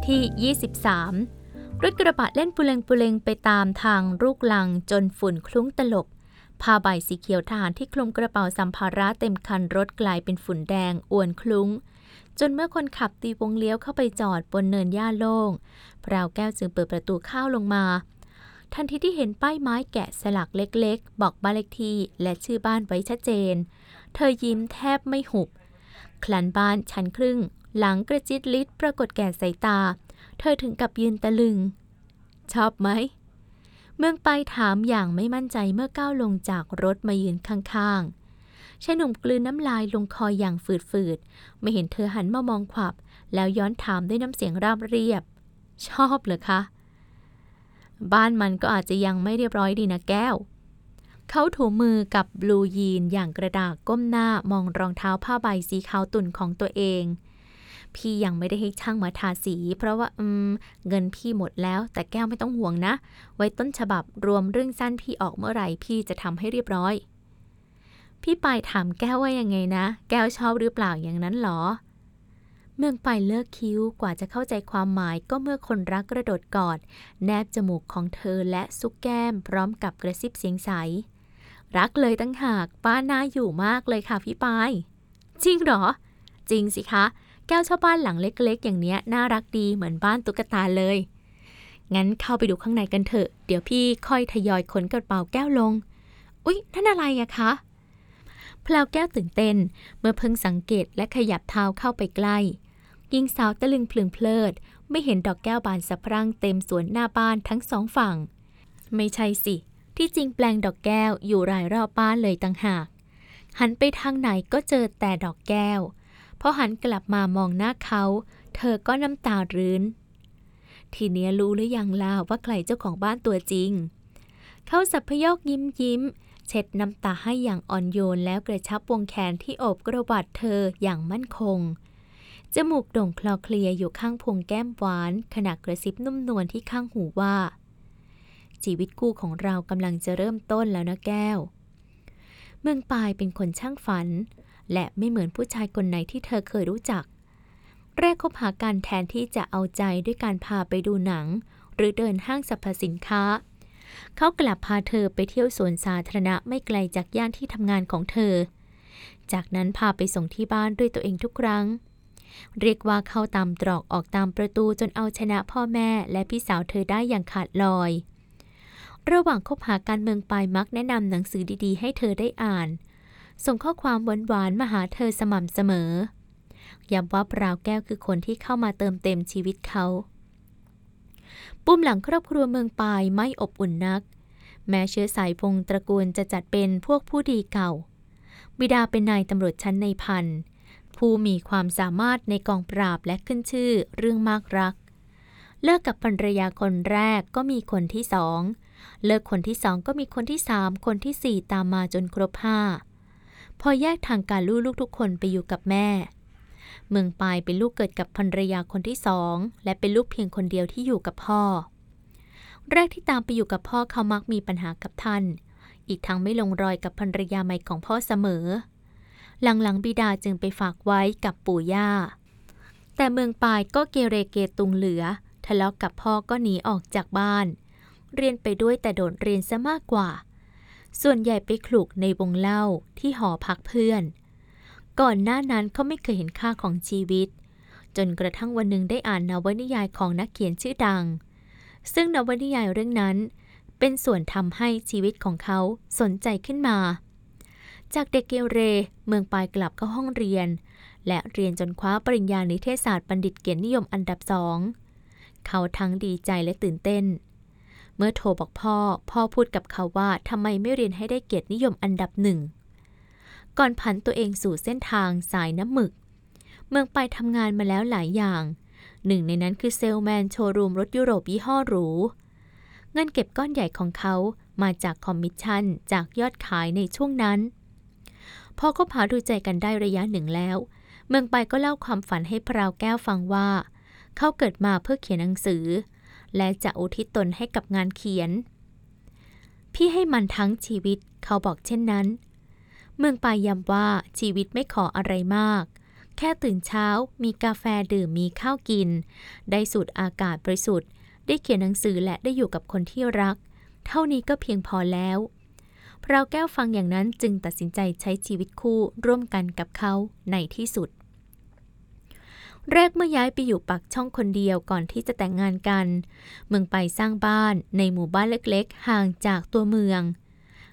ที่ 23 รถกระบะเล่นปุเลงปุเลงไปตามทางลูกลังจนฝุ่นคลุ้งตลบผ้าใบสีเขียวทหารที่คลุมกระเป๋าสัมภาระเต็มคันรถกลายเป็นฝุ่นแดงอ้วนคลุ้ง จนเมื่อคนขับตีวงเลี้ยวเข้าไปจอดบนเนินหญ้าโล่งพราวแก้วจึงเปิดประตูเข้าลงมา ทันทีที่เห็นป้ายไม้แกะสลักเล็กๆ บอกบ้านเลขที่และชื่อบ้านไว้ชัดเจน เธอยิ้มแทบไม่หุบ คลันบ้านชั้นครึ่ง หลังกระจิตลิดปรากฏแก่สายตา เธอถึงกับยืนตะลึง ชอบไหม เมืองไปถามอย่างไม่มั่นใจเมื่อก้าวลงจากรถมายืนข้างๆชายหนุ่มกลืนน้ำลายลงคออย่างฝืดๆ ไม่เห็นเธอหันมามองขวับ แล้วย้อนถามด้วยน้ำเสียงราบเรียบ ชอบเหรอคะ บ้านมันก็อาจจะยังไม่เรียบร้อยดีนะแก้วเขาถูมือกับบลูยีนอย่างกระดากก้มหน้ามองรองเท้าผ้าใบสีขาวตุ่นของตัวเอง พี่ยังไม่ได้ให้ช่างมาทาสี เพราะว่าอืมเงินพี่หมดแล้ว แต่แก้วไม่ต้องห่วงนะ ไว้ต้นฉบับรวมเรื่องสั้นพี่ออกเมื่อไหร่พี่จะทำให้เรียบร้อย พี่ปายถามแก้วว่ายังไงนะ แก้วชอบหรือเปล่าอย่างนั้นหรอ เมืองไปเลิกคิ้วกว่าจะเข้าใจความหมายก็เมื่อคนรักกระโดดกอด แนบจมูกของเธอและซุกแก้ม พร้อมกับกระซิบเสียงใสรักเลยตั้งหากป้าน่าอยู่มากเลยค่ะพี่ปาย จริงเหรอ จริงสิคะ แก้วเชอบบ้านหลังเล็กๆ อย่างเนี้ยน่ารักดีเหมือนบ้านตุ๊กตาเลย งั้นเข้าไปดูข้างในกันเถอะ เดี๋ยวพี่ค่อยทยอยขนกระเป๋าแก้วลง อุ๊ย นั่นอะไรอะคะพลาวแก้วตื่นเต้น เมื่อเพิ่งสังเกตและขยับเท้าเข้าไปใกล้หญิงสาวตะลึงพลึงเพลิด ไม่เห็นดอกแก้วบานสะพรั่งเต็มสวนหน้าบ้านทั้งสองฝั่ง ไม่ใช่สิ ที่จริงแปลงดอกแก้วอยู่รายรอบบ้านเลยต่างหาก หันไปทางไหนก็เจอแต่ดอกแก้ว พอหันกลับมามองหน้าเขา เธอก็น้ำตารื้น ทีเนี้ยรู้หรือยังล่ะว่าใครเจ้าของบ้านตัวจริง เขาสับพยอกยิ้มยิ้ม เช็ดน้ำตาให้อย่างอ่อนโยนแล้วกระชับวงแขนที่โอบกระบาดเธออย่างมั่นคง จมูกโด่งคลอเคลียอยู่ข้างพวงแก้มหวาน ขณะกระซิบนุ่มนวลที่ข้างหูว่า ชีวิตคู่ของเรากำลังจะเริ่มต้นแล้วนะแก้ว เมืองปายเป็นคนช่างฝัน และไม่เหมือนผู้ชายคนไหนที่เธอเคยรู้จัก แรกคบหากันแทนที่จะเอาใจด้วยการพาไปดูหนัง หรือเดินห้างสรรพสินค้า เขากลับพาเธอไปเที่ยวสวนสาธารณะไม่ไกลจากย่านที่ทำงานของเธอ จากนั้นพาไปส่งที่บ้านด้วยตัวเองทุกครั้ง เรียกว่าเข้าตามตรอกออกตามประตูจนเอาชนะพ่อแม่และพี่สาวเธอได้อย่างขาดลอยระหว่างคบหาการเมืองปลายมักแนะนำหนังสือดีๆ ให้เธอได้อ่าน ส่งข้อความหวานๆมาหาเธอสม่ำเสมอย้ำว่าปราวแก้วคือคนที่เข้ามาเติมเต็มชีวิตเขา ปุ่มหลังครอบครัวเมืองปายไม่อบอุ่นนัก แม้เชื้อสายพงศ์ตระกูลจะจัดเป็นพวกผู้ดีเก่า บิดาเป็นนายตำรวจชั้นในพัน ผู้มีความสามารถในกองปราบและขึ้นชื่อเรื่องมากรัก เลิกกับภรรยาคนแรกก็มีคนที่สอง เลิกคนที่สองก็มีคนที่สามคนที่สี่ตามมาจนครบห้า พอแยกทางการลูกลูกทุกคนไปอยู่กับแม่ เมืองปายเป็นลูกเกิดกับภรรยาคนที่สอง และเป็นลูกเพียงคนเดียวที่อยู่กับพ่อ แรกที่ตามไปอยู่กับพ่อเขามักมีปัญหากับท่าน อีกทั้งไม่ลงรอยกับภรรยาใหม่ของพ่อเสมอ หลังๆบิดาจึงไปฝากไว้กับปู่ย่า แต่เมืองปายก็เกเรเกตุงเหลือ ทะเลาะกับพ่อก็หนีออกจากบ้าน เรียนไปด้วยแต่โดดเรียนซะมากกว่า ส่วนใหญ่ไปขลุกในวงเล่าที่หอพักเพื่อน ก่อนหน้านั้นเขาไม่เคยเห็นค่าของชีวิต จนกระทั่งวันหนึ่งได้อ่านนวนิยายของนักเขียนชื่อดัง ซึ่งนวนิยายเรื่องนั้น เป็นส่วนทำให้ชีวิตของเขาสนใจขึ้นมา จากเด็กเกเรเมืองปลายกลับเข้าห้องเรียน และเรียนจนคว้าปริญญานิเทศศาสตร์บัณฑิตเกียรตินิยมอันดับสองเขาทั้งดีใจและตื่นเต้น เมื่อโทรบอกพ่อ พ่อพูดกับเขาว่าทำไมไม่เรียนให้ได้เกียรตินิยมอันดับหนึ่ง ก่อนผันตัวเองสู่เส้นทางสายน้ำหมึก เมืองปายทำงานมาแล้วหลายอย่าง หนึ่งในนั้นคือเซลส์แมนโชว์รูมรถยุโรปยี่ห้อหรูเงินเก็บก้อนใหญ่ของเขามาจากคอมมิชชั่นจากยอดขายในช่วงนั้น พอคบหาดูใจกันได้ระยะหนึ่งแล้ว เมืองปายก็เล่าความฝันให้พราวแก้วฟังว่า เขาเกิดมาเพื่อเขียนหนังสือ และจะอุทิศตนให้กับงานเขียน พี่ให้มันทั้งชีวิตเขาบอกเช่นนั้น เมืองปายย้ำว่าชีวิตไม่ขออะไรมาก แค่ตื่นเช้ามีกาแฟดื่มมีข้าวกิน ได้สูดอากาศบริสุทธิ์ ได้เขียนหนังสือและได้อยู่กับคนที่รัก เท่านี้ก็เพียงพอแล้วพราแก้วฟังอย่างนั้นจึงตัดสินใจใช้ชีวิตคู่ร่วมกันกับเขาในที่สุด แรกเมื่อย้ายไปอยู่ปักช่องคนเดียวก่อนที่จะแต่งงานกัน เมืองไปสร้างบ้านในหมู่บ้านเล็กๆ ห่างจากตัวเมือง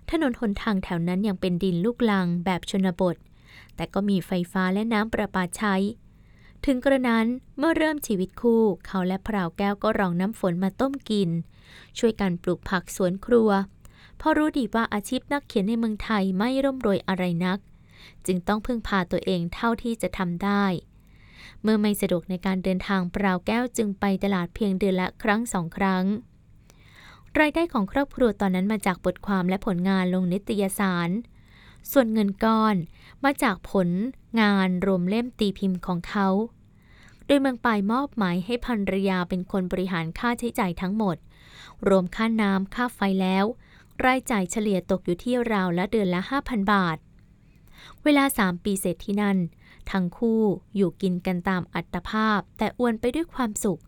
ถนนหนทางแถวนั้นยังเป็นดินลูกลังแบบชนบท แต่ก็มีไฟฟ้าและน้ำประปาใช้ ถึงกระนั้นเมื่อเริ่มชีวิตคู่ เขาและพราวแก้วก็รองน้ำฝนมาต้มกิน ช่วยกันปลูกผักสวนครัวเพราะรู้ดีว่าอาชีพนักเขียนในเมืองไทยไม่ร่ำรวยอะไรนัก จึงต้องพึ่งพาตัวเองเท่าที่จะทำได้ เมื่อไม่สะดวกในการเดินทางเปล่าแก้วจึงไปตลาดเพียงเดือนละครั้งสองครั้ง รายได้ของครอบครัวตอนนั้นมาจากบทความและผลงานลงนิตยสาร ส่วนเงินก้อนมาจากผลงานรวมเล่มตีพิมพ์ของเขา โดยเมืองปายมอบหมายให้ภรรยาเป็นคนบริหารค่าใช้จ่ายทั้งหมด รวมค่าน้ำค่าไฟแล้ว รายจ่ายเฉลี่ยตกอยู่ที่ราวละเดือนละ 5,000 บาท เวลา 3 ปีเสร็จที่นั่น ทั้งคู่อยู่กินกันตามอัตภาพแต่อวนไปด้วยความสุข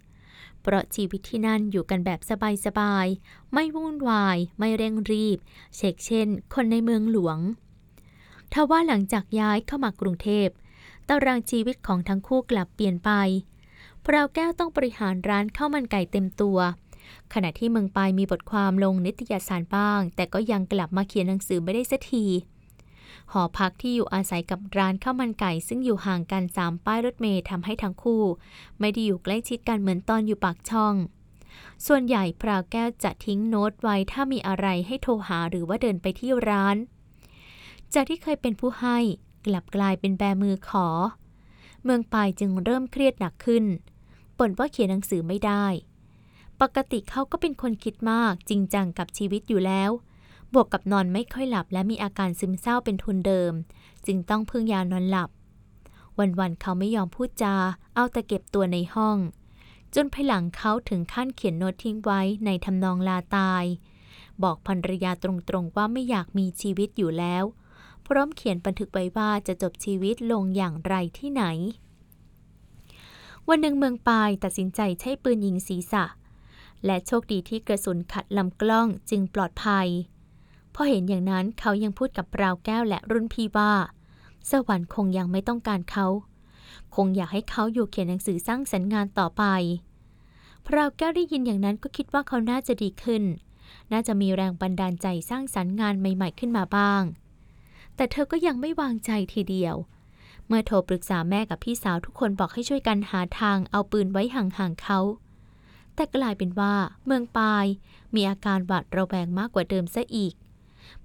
เพราะชีวิตที่นั่นอยู่กันแบบสบายๆ ไม่วุ่นวาย ไม่เร่งรีบ เชกเช่น คนในเมืองหลวงทว่าหลังจากย้ายเข้ามากรุงเทพตารางชีวิตของทั้งคู่กลับเปลี่ยนไปพราวแก้วต้องบริหารร้านข้าวมันไก่เต็มตัว ขณะที่เมืองปายมีบทความลงนิตยสารบ้าง แต่ก็ยังกลับมาเขียนหนังสือไม่ได้สักที หอพักที่อยู่อาศัยกับร้านข้าวมันไก่ ซึ่งอยู่ห่างกันสามป้ายรถเมล์ทำให้ทั้งคู่ ไม่ได้อยู่ใกล้ชิดกันเหมือนตอนอยู่ปากช่อง ส่วนใหญ่พราวแก้วจะทิ้งโน้ตไว้ถ้ามีอะไรให้โทรหาหรือว่าเดินไปที่ร้าน จากที่เคยเป็นผู้ให้กลับกลายเป็นแบมือขอ เมืองปายจึงเริ่มเครียดหนักขึ้นบ่นว่าเขียนหนังสือไม่ได้ ปกติเขาก็เป็นคนคิดมากจริงจังกับชีวิตอยู่แล้ว บวกกับนอนไม่ค่อยหลับและมีอาการซึมเศร้าเป็นทุนเดิม จึงต้องพึ่งยานอนหลับ วันๆเขาไม่ยอมพูดจา เอาแต่เก็บตัวในห้อง จนภายหลังเขาถึงขั้นเขียนโน้ตทิ้งไว้ในทำนองลาตาย บอกภรรยาตรงๆว่าไม่อยากมีชีวิตอยู่แล้ว พร้อมเขียนบันทึกไว้ว่าจะจบชีวิตลงอย่างไรที่ไหน วันหนึ่งเมืองปายตัดสินใจใช้ปืนยิงศีรษะ และโชคดีที่กระสุนขัดลำกล้องจึงปลอดภัย พอเห็นอย่างนั้นเขายังพูดกับราวแก้วและรุ่นพี่ว่า สวรรค์คงยังไม่ต้องการเขา คงอยากให้เขาอยู่เขียนหนังสือสร้างสรรค์งานต่อไป พราวแก้วได้ยินอย่างนั้นก็คิดว่าเขาน่าจะดีขึ้น น่าจะมีแรงบันดาลใจสร้างสรรค์งานใหม่ ๆขึ้นมาบ้าง แต่เธอก็ยังไม่วางใจทีเดียว เมื่อโทรปรึกษาแม่กับพี่สาวทุกคนบอกให้ช่วยกันหาทางเอาปืนไว้ห่างๆเขาแต่กลายเป็นว่าเมืองปายมีอาการหวาดระแวงมากกว่าเดิมซะอีก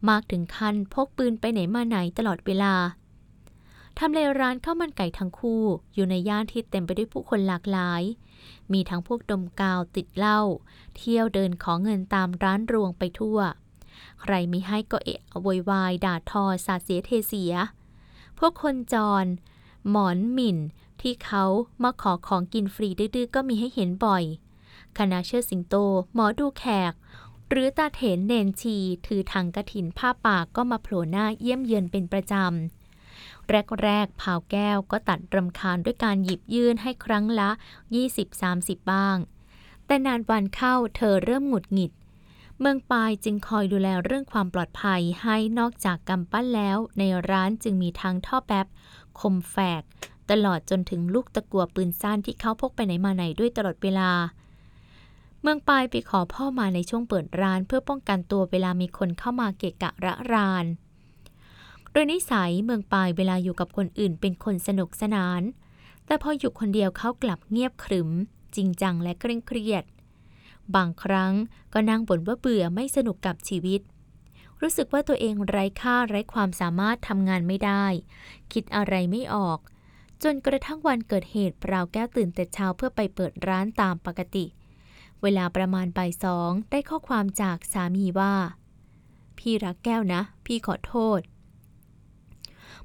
มากถึงขั้นพกปืนไปไหนมาไหนตลอดเวลาทำเลร้านข้าวมันไก่ทั้งคู่อยู่ในย่านที่เต็มไปด้วยผู้คนหลากหลาย มีทั้งพวกดมกาวติดเหล้าเที่ยวเดินขอเงินตามร้านรวงไปทั่ว ใครไม่ให้ก็เอะโวยวายด่าทอสาเสียเทเสีย พวกคนจร หมอนหมิ่นที่เขามาขอของกินฟรีดื้อก็มีให้เห็นบ่อย คณะเชิดสิงโต หมอดูแขก หรือตาเถนเนนชี ถือถังกระถินผ้าปากก็มาโผล่หน้าเยี่ยมเยือนเป็นประจำ แรกๆผาวแก้วก็ตัดรำคาญด้วยการหยิบยื่นให้ครั้งละ 20-30 บ้าง แต่นานวันเข้าเธอเริ่มหงุดหงิด เมืองปายจึงคอยดูแลเรื่องความปลอดภัยให้นอกจากกำปั้นแล้ว ในร้านจึงมีทั้งท่อแป๊บ คมแฝก ตลอดจนถึงลูกตะกัวปืนสั้นที่เขาพกไปไหนมาไหนด้วยตลอดเวลา เมืองปายไปขอพ่อมาในช่วงเปิดร้านเพื่อป้องกันตัวเวลามีคนเข้ามาเกะกะระราน โดยนิสัยเมืองปายเวลาอยู่กับคนอื่นเป็นคนสนุกสนาน แต่พออยู่คนเดียวเขากลับเงียบขรึม จริงจังและเคร่งเครียด บางครั้งก็นั่งบ่นว่าเบื่อไม่สนุกกับชีวิต รู้สึกว่าตัวเองไร้ค่าไร้ความสามารถทำงานไม่ได้ คิดอะไรไม่ออก จนกระทั่งวันเกิดเหตุเปล่าแก้วตื่นแต่เช้าเพื่อไปเปิดร้านตามปกติเเวลาประมาณบ่ายสองได้ข้อความจากสามีว่า พี่รักแก้วนะ พี่ขอโทษ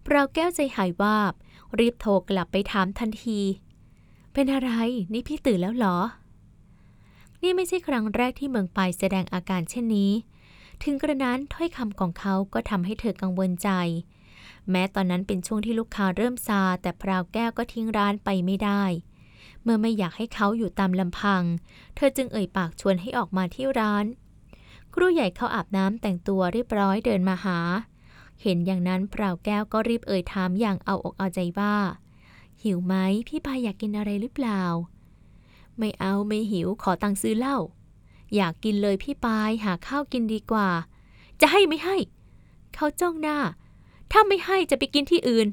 เราแก้วใจหายวาบ รีบโทรกลับไปถามทันที เป็นอะไรนี่พี่ตื่นแล้วเหรอ นี่ไม่ใช่ครั้งแรกที่เมืองไปแสดงอาการเช่นนี้ ถึงกระนั้นถ้อยคำของเขาก็ทำให้เธอกังวลใจ แม้ตอนนั้นเป็นช่วงที่ลูกค้าเริ่มซา แต่พราวแก้วก็ทิ้งร้านไปไม่ได้ เมื่อไม่อยากให้เขาอยู่ตามลำพัง เธอจึงเอ่ยปากชวนให้ออกมาที่ร้าน ครูใหญ่เขาอาบน้ำแต่งตัวเรียบร้อยเดินมาหา เห็นอย่างนั้นพราแก้วก็รีบเอ่ยถามอย่างเอาอกเอาใจว่า หิวไหมพี่ปายอยากกินอะไรหรือเปล่า ไม่เอาไม่หิวขอตังค์ซื้อเหล้าอยากกินเลยพี่ปายหาข้าวกินดีกว่า จะให้ไม่ให้ เขาจ้องหน้า ถ้าไม่ให้จะไปกินที่อื่น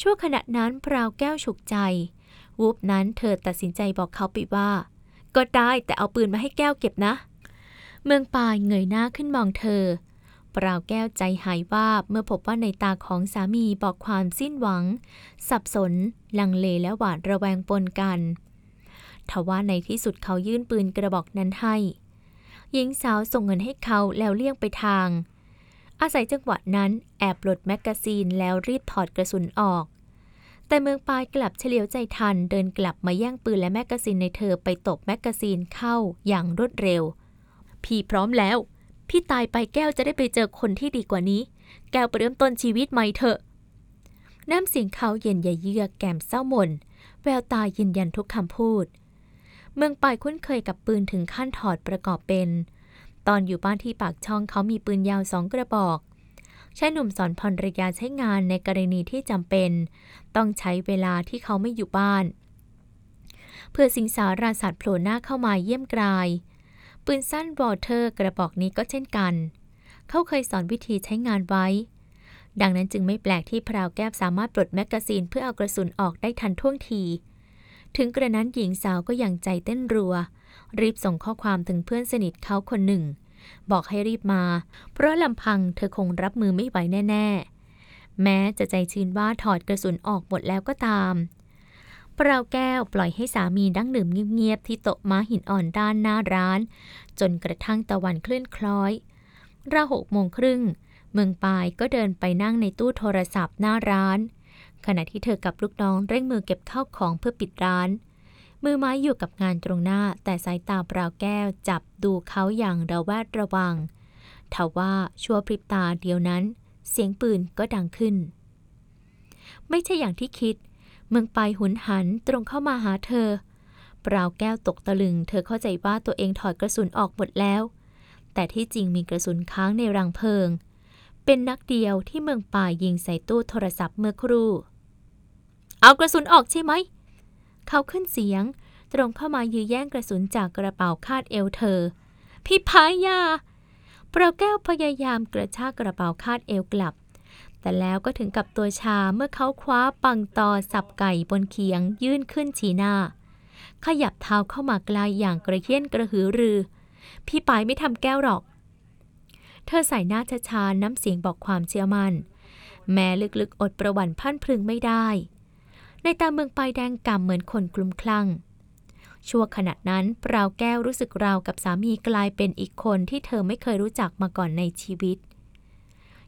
ชั่วขณะนั้นพราวแก้วฉุกใจ วูบนั้นเธอตัดสินใจบอกเขาไปว่า ก็ได้แต่เอาปืนมาให้แก้วเก็บนะ เมืองปายเงยหน้าขึ้นมองเธอปราวแก้วใจหายวาบเมื่อพบว่าในตาของสามีบอกความสิ้นหวัง สับสน ลังเลและหวาดระแวงปนกันทว่าในที่สุดเขายื่นปืนกระบอกนั้นให้ หญิงสาวส่งเงินให้เขาแล้วเลี่ยงไปทาง อาศัยจังหวะนั้นแอบปลดแมกกาซีนแล้วรีบถอดกระสุนออก แต่เมืองปายกลับเฉลียวใจทันเดินกลับมาแย่งปืนและแมกกาซีนในเธอไปตบแมกกาซีนเข้าอย่างรวดเร็ว พี่พร้อมแล้ว พี่ตายไปแก้วจะได้ไปเจอคนที่ดีกว่านี้ แก้วไปเริ่มต้นชีวิตใหม่เถอะ น้ำเสียงเขาเย็นยาเยือกแก้มเศร้าหม่นแววตายืนยันทุกคำพูด เมืองปายคุ้นเคยกับปืนถึงขั้นถอดประกอบเป็น ตอนอยู่บ้านที่ปากช่องเขามีปืนยาวสองกระบอก ใช้หนุ่มสอนภรรยาใช้งานในกรณีที่จำเป็น ต้องใช้เวลาที่เขาไม่อยู่บ้าน เพื่อสิงสาราสัตว์โผล่หน้าเข้ามาเยี่ยมกราย ปืนสั้น Walther กระบอกนี้ก็เช่นกัน เขาเคยสอนวิธีใช้งานไว้ ดังนั้นจึงไม่แปลกที่พราวแก้วสามารถปลดแมกกาซีนเพื่อเอากระสุนออกได้ทันท่วงที ถึงกระนั้นหญิงสาวก็ยังใจเต้นรัว รีบส่งข้อความถึงเพื่อนสนิทเขาคนหนึ่ง บอกให้รีบมา เพราะลำพังเธอคงรับมือไม่ไหวแน่ ๆ แม้จะใจชื้นว่าถอดกระสุนออกหมดแล้วก็ตามเปราแก้วปล่อยให้สามีนั่งดื่มเงียบๆที่โต๊ะม้าหินอ่อนด้านหน้าร้าน จนกระทั่งตะวันเคลื่อนคล้อยราวหกโมงครึ่ง เมืองปายก็เดินไปนั่งในตู้โทรศัพท์หน้าร้าน ขณะที่เธอกับลูกน้องเร่งมือเก็บข้าวของเพื่อปิดร้าน มือไม้อยู่กับงานตรงหน้าแต่สายตาปราแก้วจับดูเขาอย่างระแวดระวังทว่าชั่วพริบตาเดียวนั้น เสียงปืนก็ดังขึ้น ไม่ใช่อย่างที่คิด เมืองปายหุนหันตรงเข้ามาหาเธอปราวแก้วตกตะลึง เธอเข้าใจว่าตัวเองถอดกระสุนออกหมดแล้ว แต่ที่จริงมีกระสุนค้างในรังเพลิง เป็นนักเดียวที่เมืองป่ายิงใส่ตู้โทรศัพท์เมื่อครู่ เอากระสุนออกใช่ไหม เขาขึ้นเสียง ตรงเข้ามายื้อแย่งกระสุนจากกระเป๋าคาดเอวเธอ พี่พายาเปราแก้วพยายามกระชากกระเป๋าคาดเอวกลับ แต่แล้วก็ถึงกับตัวชาเมื่อเขาคว้าปังตอสับไก่บนเขียงยื่นขึ้นฉีหน้า ขยับเท้าเข้ามาไกลอย่างกระเคียนกระหือรือ พี่ปายไม่ทำแก้วหรอก เธอใส่หน้าช้าน้ำเสียงบอกความเชื่อมัน่น แม้ลึกๆอดประวันพันพึงไม่ได้ ในตาเมืองปายแดงกำเหมือนคนกลุ่มคลั่ง ชั่วขณะนั้นปราวแก้วรู้สึกราวกับสามีกลายเป็นอีกคนที่เธอไม่เคยรู้จักมาก่อนในชีวิต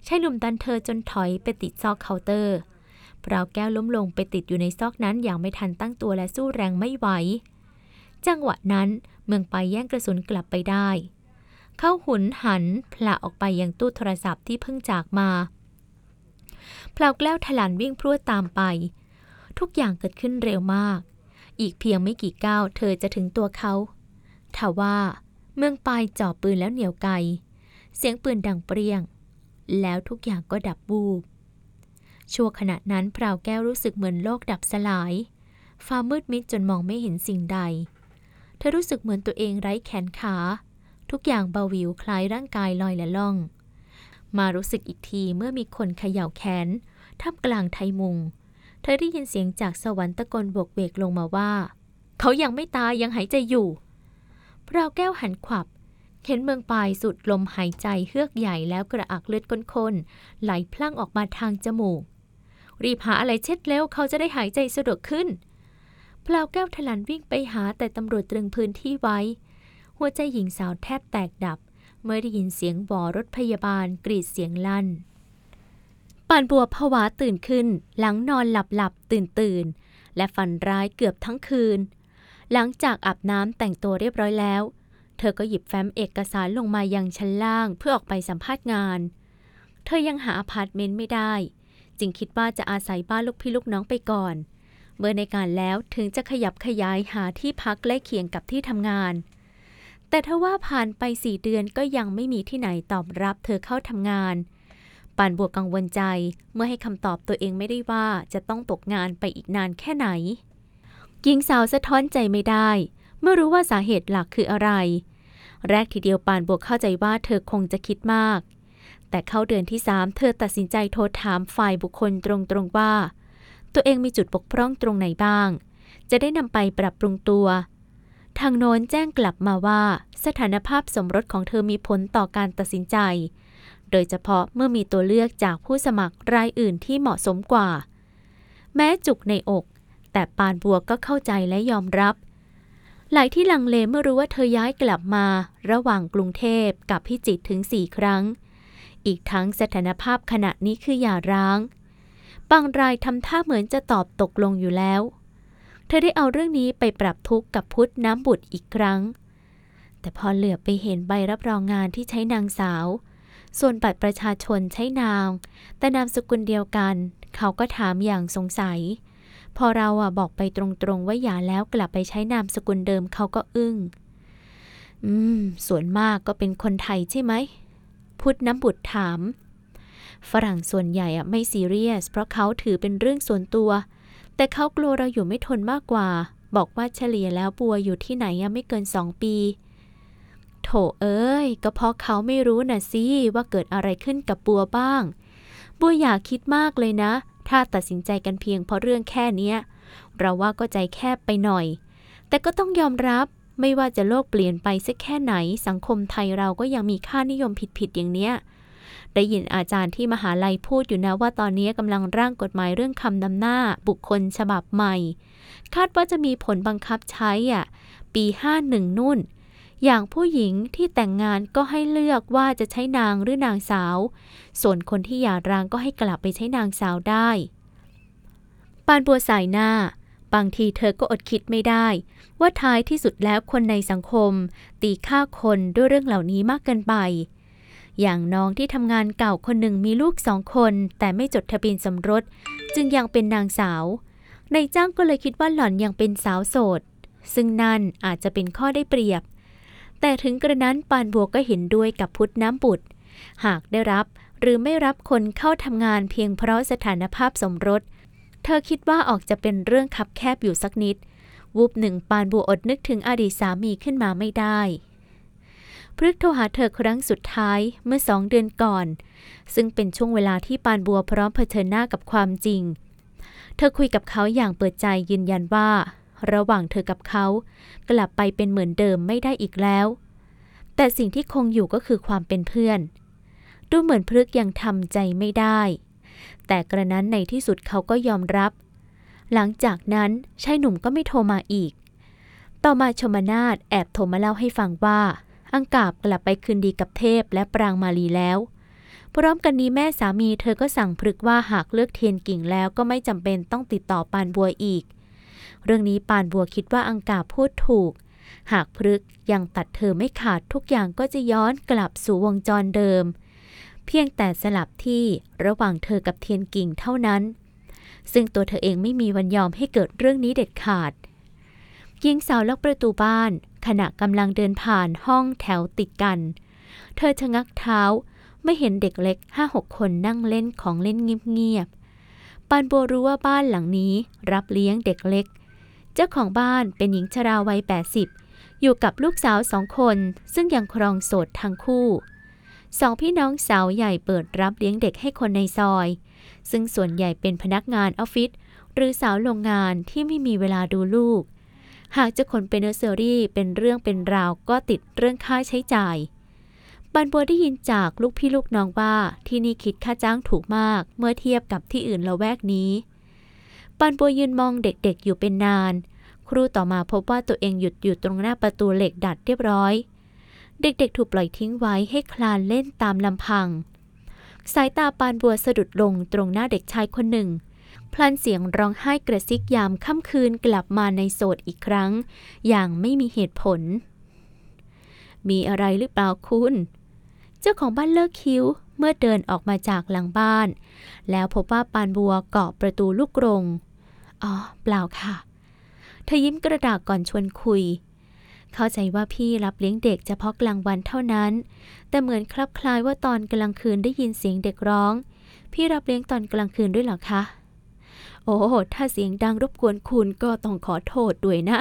ชายหนุ่มดันเธอจนถอยไปติดซอกเคาน์เตอร์พราวแก้วล้มลงไปติดอยู่ในซอกนั้นอย่างไม่ทันตั้งตัวและสู้แรงไม่ไหว จังหวะนั้นเมืองปายแย่งกระสุนกลับไปได้ เขาหุนหันผละออกไปยังตู้โทรศัพท์ที่เพิ่งจากมาพราวแก้วถลันวิ่งพรวดตามไป ทุกอย่างเกิดขึ้นเร็วมาก อีกเพียงไม่กี่ก้าวเธอจะถึงตัวเขาทว่าเมืองปลายจ่อปืนแล้วเหนียวไกเสียงปืนดังเปรี้ยง แล้วทุกอย่างก็ดับบูบชั่วขณะนั้นพราวแก้วรู้สึกเหมือนโลกดับสลาย ฟ้ามืดมิดจนมองไม่เห็นสิ่งใด เธอรู้สึกเหมือนตัวเองไร้แขนขา ทุกอย่างเบาวิวคล้ายร่างกายลอยละล่อง มารู้สึกอีกทีเมื่อมีคนเขย่าแขนท่ามกลางไทยมุง เธอได้ยินเสียงจากสวรรค์ตะโกนโบกเวกลงมาว่า เขายังไม่ตายยังหายใจอยู่พราวแก้วหันขวับ เห็นเมืองปลายสุดลมหายใจเฮือกใหญ่แล้วกระอักเลือดก้นๆไหลพลั่งออกมาทางจมูก รีบหาอะไรเช็ดแล้วเขาจะได้หายใจสะดวกขึ้นพลาวแก้วทลันวิ่งไปหาแต่ตำรวจตรึงพื้นที่ไว้ หัวใจหญิงสาวแทบแตกดับ เมื่อได้ยินเสียงบอรถพยาบาลกรีดเสียงลั่น ปานบัวผวาตื่นขึ้น หลังนอนหลับหลับตื่นตื่นและฝันร้ายเกือบทั้งคืน หลังจากอาบน้ำแต่งตัวเรียบร้อยแล้ว เธอก็หยิบแฟ้มเอกสารลงมายังชั้นล่างเพื่อออกไปสัมภาษณ์งาน เธอยังหาอพาร์ตเมนต์ไม่ได้ จึงคิดว่าจะอาศัยบ้านลูกพี่ลูกน้องไปก่อน เมื่อในการแล้วถึงจะขยับขยายหาที่พักใกล้เคียงกับที่ทำงาน แต่ถ้าว่าผ่านไปสี่เดือนก็ยังไม่มีที่ไหนตอบรับเธอเข้าทำงาน ปานบวกกังวลใจเมื่อให้คำตอบตัวเองไม่ได้ว่าจะต้องตกงานไปอีกนานแค่ไหน หญิงสาวสะท้อนใจไม่ได้ เมื่อรู้ว่าสาเหตุหลักคืออะไร แรกทีเดียวปานบวกเข้าใจว่าเธอคงจะคิดมาก แต่เข้าเดือนที่สามเธอตัดสินใจโทรถามฝ่ายบุคคลตรงๆว่า ตัวเองมีจุดบกพร่องตรงไหนบ้าง จะได้นำไปปรับปรุงตัวทางโน้นแจ้งกลับมาว่า สถานภาพสมรสของเธอมีผลต่อการตัดสินใจ โดยเฉพาะเมื่อมีตัวเลือกจากผู้สมัครรายอื่นที่เหมาะสมกว่า แม้จุกในอก แต่ปานบัวก็เข้าใจและยอมรับ หลายที่ลังเลเมื่อรู้ว่าเธอย้ายกลับมา ระหว่างกรุงเทพกับพิจิตรถึงสี่ครั้ง อีกทั้งสถานภาพขณะนี้คืออย่าร้าง บางรายทำท่าเหมือนจะตอบตกลงอยู่แล้ว เธอได้เอาเรื่องนี้ไปปรับทุกข์กับพุทธน้ำบุตรอีกครั้งแต่พอเหลือไปเห็นใบรับรองงานที่ใช้นางสาว ส่วนบัตรประชาชนใช้นางแต่นามสกุลเดียวกัน เขาก็ถามอย่างสงสัย พอเราอะบอกไปตรงๆว่าอย่าแล้วกลับไปใช้นามสกุลเดิมเขาก็อึ้ง อืม ส่วนมากก็เป็นคนไทยใช่ไหม พุทธน้ำบุตรถาม ฝรั่งส่วนใหญ่อะไม่ซีเรียส เพราะเขาถือเป็นเรื่องส่วนตัว แต่เขากลัวเราอยู่ไม่ทนมากกว่า บอกว่าเฉลี่ยแล้วบัวอยู่ที่ไหนอะไม่เกินสองปี โถเอ้ย ก็เพราะเขาไม่รู้น่ะสิว่าเกิดอะไรขึ้นกับบัวบ้าง บัวอยากคิดมากเลยนะ ถ้าตัดสินใจกันเพียงเพราะเรื่องแค่เนี้ยเราว่าก็ใจแคบไปหน่อย แต่ก็ต้องยอมรับไม่ว่าจะโลกเปลี่ยนไปสักแค่ไหน สังคมไทยเราก็ยังมีค่านิยมผิดๆอย่างเนี้ยได้ยินอาจารย์ที่มหาลัยพูดอยู่นะว่าตอนนี้กำลังร่างกฎหมายเรื่องคำนำหน้า บุคคลฉบับใหม่ คาดว่าจะมีผลบังคับใช้อะปี 51นุ่น อย่างผู้หญิงที่แต่งงานก็ให้เลือกว่าจะใช้นางหรือนางสาว ส่วนคนที่หย่าร้างก็ให้กลับไปใช้นางสาวได้ ปานบัวสายหน้า บางทีเธอก็อดคิดไม่ได้ ว่าท้ายที่สุดแล้วคนในสังคม ตีค่าคนด้วยเรื่องเหล่านี้มากเกินไป อย่างน้องที่ทำงานเก่าคนหนึ่งมีลูกสองคน แต่ไม่จดทะเบียนสมรส จึงยังเป็นนางสาวในายจ้างก็เลยคิดว่าหล่อนยังเป็นสาวโสด ซึ่งนั่นอาจจะเป็นข้อได้เปรียบ แต่ถึงกระนั้นปานบัวก็เห็นด้วยกับพุทธน้ำบุตร หากได้รับหรือไม่รับคนเข้าทำงานเพียงเพราะสถานภาพสมรส เธอคิดว่าออกจะเป็นเรื่องคับแคบอยู่สักนิด วูบหนึ่งปานบัวอดนึกถึงอดีตสามีขึ้นมาไม่ได้พฤกโทรหาเธอครั้งสุดท้ายเมื่อสองเดือนก่อน ซึ่งเป็นช่วงเวลาที่ปานบัวพร้อมเผชิญหน้ากับความจริง เธอคุยกับเขาอย่างเปิดใจยืนยันว่า ระหว่างเธอกับเขา กลับไปเป็นเหมือนเดิมไม่ได้อีกแล้ว แต่สิ่งที่คงอยู่ก็คือความเป็นเพื่อน ดูเหมือนพฤกยังทำใจไม่ได้ แต่กระนั้นในที่สุดเขาก็ยอมรับ หลังจากนั้นชายหนุ่มก็ไม่โทรมาอีก ต่อมาชมนาฏแอบโทรมาเล่าให้ฟังว่า อังกาบกลับไปคืนดีกับเทพและปรางมาลีแล้วพร้อมกันนี้แม่สามีเธอก็สั่งพฤกว่าหากเลือกเทียนกิ่งแล้วก็ไม่จำเป็นต้องติดต่อปานบัวอีก เรื่องนี้ปานบัวคิดว่าอังกาพูดถูก หากพฤกยังตัดเธอไม่ขาดทุกอย่างก็จะย้อนกลับสู่วงจรเดิม เพียงแต่สลับที่ระหว่างเธอกับเทียนกิ่งเท่านั้น ซึ่งตัวเธอเองไม่มีวันยอมให้เกิดเรื่องนี้เด็ดขาดหญิงสาวล็อกประตูบ้าน ขณะกำลังเดินผ่านห้องแถวติดกัน เธอชะงักเท้าไม่เห็นเด็กเล็กห้าหกคนนั่งเล่นของเล่นเงียบๆปานบัวรู้ว่าบ้านหลังนี้รับเลี้ยงเด็กเล็ก เจ้าของบ้านเป็นหญิงชราวัย 80 อยู่กับลูกสาวสองคน ซึ่งยังครองโสดทั้งคู่ สองพี่น้องสาวใหญ่เปิดรับเลี้ยงเด็กให้คนในซอย ซึ่งส่วนใหญ่เป็นพนักงานออฟฟิศหรือสาวโรงงานที่ไม่มีเวลาดูลูก หากจะขนไปเนอร์เซอรี่เป็นเรื่องเป็นราวก็ติดเรื่องค่าใช้จ่ายบันบัวได้ยินจากลูกพี่ลูกน้องว่าที่นี่คิดค่าจ้างถูกมากเมื่อเทียบกับที่อื่นละแวกนี้ ปันบัวยืนมองเด็กๆอยู่เป็นนาน ครูต่อมาพบว่าตัวเองหยุดอยู่ตรงหน้าประตูเหล็กดัดเรียบร้อย เด็กๆถูกปล่อยทิ้งไว้ให้คลานเล่นตามลำพัง สายตาปานบัวสะดุดลงตรงหน้าเด็กชายคนหนึ่ง พลันเสียงร้องไห้กระซิกยามค่ำคืนกลับมาในโสดอีกครั้ง อย่างไม่มีเหตุผล มีอะไรหรือเปล่าคุณ เจ้าของบ้านเลิกคิ้วเมื่อเดินออกมาจากหลังบ้าน แล้วพบว่าปานบัวเกาะประตูลูกกรง อ๋อ เปล่าค่ะ เธอยิ้มกระดากก่อนชวนคุย เข้าใจว่าพี่รับเลี้ยงเด็กเฉพาะกลางวันเท่านั้น แต่เหมือนคลับคลายว่าตอนกลางคืนได้ยินเสียงเด็กร้อง พี่รับเลี้ยงตอนกลางคืนด้วยเหรอคะ โอ้ถ้าเสียงดังรบกวนคุณก็ต้องขอโทษด้วยนะ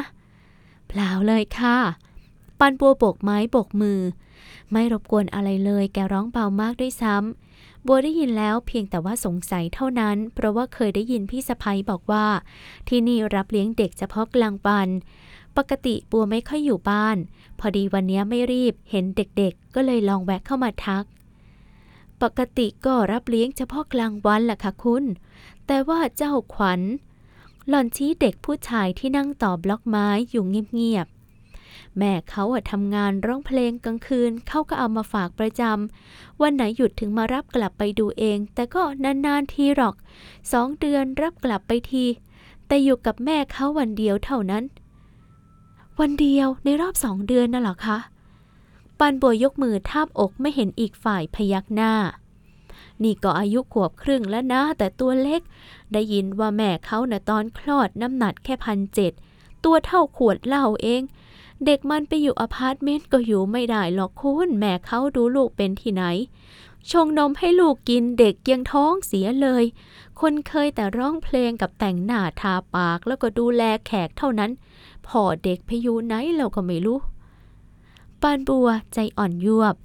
เปล่าเลยค่ะปันบัวโบกไม้โบกมือ ไม่รบกวนอะไรเลยแกร้องเบามากด้วยซ้ำ บัวได้ยินแล้วเพียงแต่ว่าสงสัยเท่านั้น เพราะว่าเคยได้ยินพี่สะพ้ยบอกว่า ที่นี่รับเลี้ยงเด็กเฉพาะกลางวัน ปกติบัวไม่ค่อยอยู่บ้าน พอดีวันนี้ไม่รีบเห็นเด็กๆ ก็เลยลองแวะเข้ามาทัก ปกติก็รับเลี้ยงเฉพาะกลางวันแหละค่ะคุณ แต่ว่าเจ้าขวัญ หล่อนชี้เด็กผู้ชายที่นั่งต่อบล็อกไม้อยู่เงียบๆ แม่เขาอะทำงานร้องเพลงกลางคืนเขาก็เอามาฝากประจำวันไหนหยุดถึงมารับกลับไปดูเอง แต่ก็นานๆทีหรอกสองเดือนรับกลับไปที แต่อยู่กับแม่เขาวันเดียวเท่านั้น วันเดียวในรอบสองเดือนน่ะหรอคะปันบัวยกมือทาบอกไม่เห็นอีกฝ่ายพยักหน้า นี่ก็อายุขวบครึ่งแล้วนะ แต่ตัวเล็ก ได้ยินว่าแม่เขาน่ะตอนคลอดน้ำหนักแค่พันเจ็ดตัวเท่าขวดเหล้าเอง เด็กมันไปอยู่อพาร์ตเมนต์ก็อยู่ไม่ได้หรอกคุณแม่เขาดูลูกเป็นที่ไหน ชงนมให้ลูกกินเด็กยังท้องเสียเลย คนเคยแต่ร้องเพลงกับแต่งหน้าทาปากแล้วก็ดูแลแขกเท่านั้น พ่อเด็กพอยู่ไหนเราก็ไม่รู้ปานบัวใจอ่อนยวบ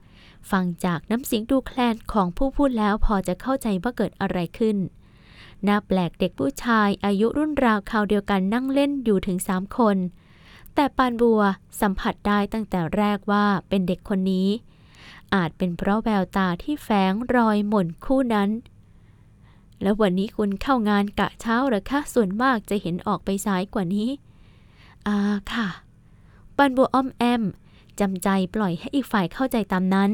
ฟังจากน้ำเสียงดูแคลนของผู้พูดแล้วพอจะเข้าใจว่าเกิดอะไรขึ้นน่าแปลกเด็กผู้ชายอายุรุ่นราวคราวเดียวกันนั่งเล่นอยู่ถึงสามคน แต่ปานบัวสัมผัสได้ตั้งแต่แรกว่าเป็นเด็กคนนี้ อาจเป็นเพราะแววตาที่แฝงรอยหม่นคู่นั้น แล้ววันนี้คุณเข้างานกะเช้าหรือคะส่วนมากจะเห็นออกไปสายกว่านี้อาค่ะปันบัวอ้อมแอมจำใจปล่อยให้อีกฝ่ายเข้าใจตามนั้น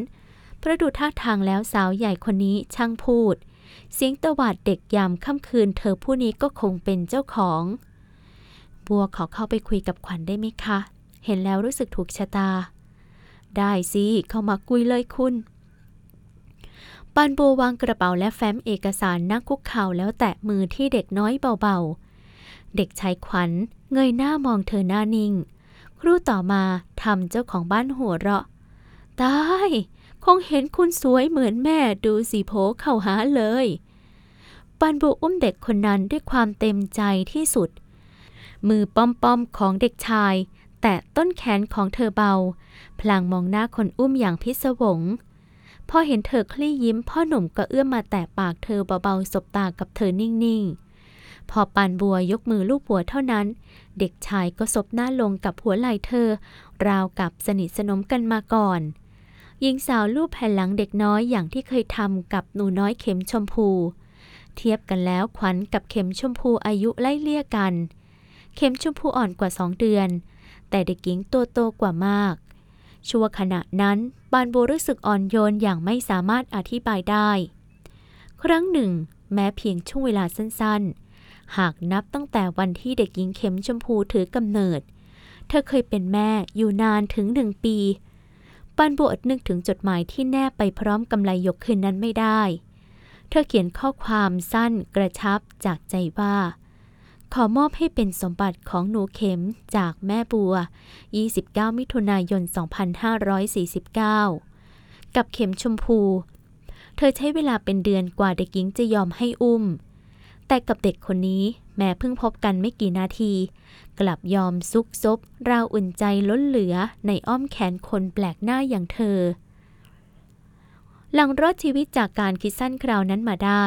พระดูท่าทางแล้วสาวใหญ่คนนี้ช่างพูด เสียงตวาดเด็กยามค่ำคืนเธอผู้นี้ก็คงเป็นเจ้าของ บัวขอเข้าไปคุยกับขวัญได้ไหมคะ เห็นแล้วรู้สึกถูกชะตา ได้สิ เข้ามาคุยเลยคุณ ปานบัววางกระเป๋าและแฟ้มเอกสารนั่งคุกเข่าแล้วแตะมือที่เด็กน้อยเบาๆ เด็กชายขวัญเงยหน้ามองเธอหน้านิ่ง ครู่ต่อมาทำเจ้าของบ้านหัวเราะ ตาย คงเห็นคุณสวยเหมือนแม่ดูสิโผเข้าหาเลยปันบูอุ้มเด็กคนนั้นด้วยความเต็มใจที่สุด มือป้อมๆของเด็กชาย แตะต้นแขนของเธอเบา พลางมองหน้าคนอุ้มอย่างพิศวง พอเห็นเธอคลี่ยิ้ม พ่อหนุ่มก็เอื้อมมาแตะปากเธอเบาๆสบตากับเธอนิ่งๆ พอปานบัวยกมือลูบหัวเท่านั้น เด็กชายก็ซบหน้าลงกับหัวไหล่เธอ ราวกับสนิทสนมกันมาก่อนหญิงสาวลูบแผ่นหลังเด็กน้อยอย่างที่เคยทำกับหนูน้อยเข็มชมพู เทียบกันแล้วขวัญกับเข็มชมพูอายุไล่เลี่ยกัน เข็มชมพูอ่อนกว่าสองเดือน แต่เด็กหญิงตัวโตกว่ามาก ชั่วขณะนั้นบานโบรู้สึกอ่อนโยนอย่างไม่สามารถอธิบายได้ ครั้งหนึ่ง แม้เพียงช่วงเวลาสั้นๆ หากนับตั้งแต่วันที่เด็กหญิงเข็มชมพูถือกำเนิด เธอเคยเป็นแม่อยู่นานถึงหนึ่งปีปานโบอดนึกถึงจดหมายที่แนบไปพร้อมกำไลยกคืนนั้นไม่ได้ เธอเขียนข้อความสั้นกระชับจากใจว่า ขอมอบให้เป็นสมบัติของหนูเข็มจากแม่บัว 29 มิถุนายน 2549 กับเข็มชมพู เธอใช้เวลาเป็นเดือนกว่าเด็กหญิงจะยอมให้อุ้ม แต่กับเด็กคนนี้แม้เพิ่งพบกันไม่กี่นาที กลับยอมซุกซบราวอุ่นใจล้นเหลือในอ้อมแขนคนแปลกหน้าอย่างเธอ หลังรอดชีวิตจากการคิดสั้นคราวนั้นมาได้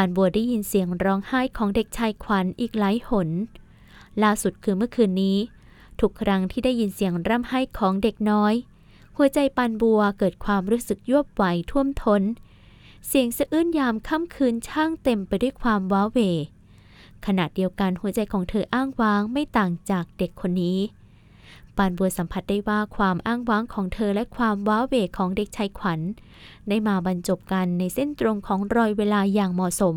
านบัวได้ยินเสียงร้องไห้ของเด็กชายขวัญอีกหลายหน ล่าสุดคือเมื่อคืนนี้ ทุกครั้งที่ได้ยินเสียงร่ำไห้ของเด็กน้อย หัวใจปานบัวเกิดความรู้สึกยวบไหวท่วมทน้น เสียงสะอื้นยามค่ำคืนช่างเต็มไปด้วยความว้าเหวขณะเดียวกันหัวใจของเธออ้างว้างไม่ต่างจากเด็กคนนี้ ปานบัวสัมผัสได้ว่าความอ้างว้างของเธอและความว้าเหวของเด็กชายขวัญ ได้มาบรรจบกันในเส้นตรงของรอยเวลาอย่างเหมาะสม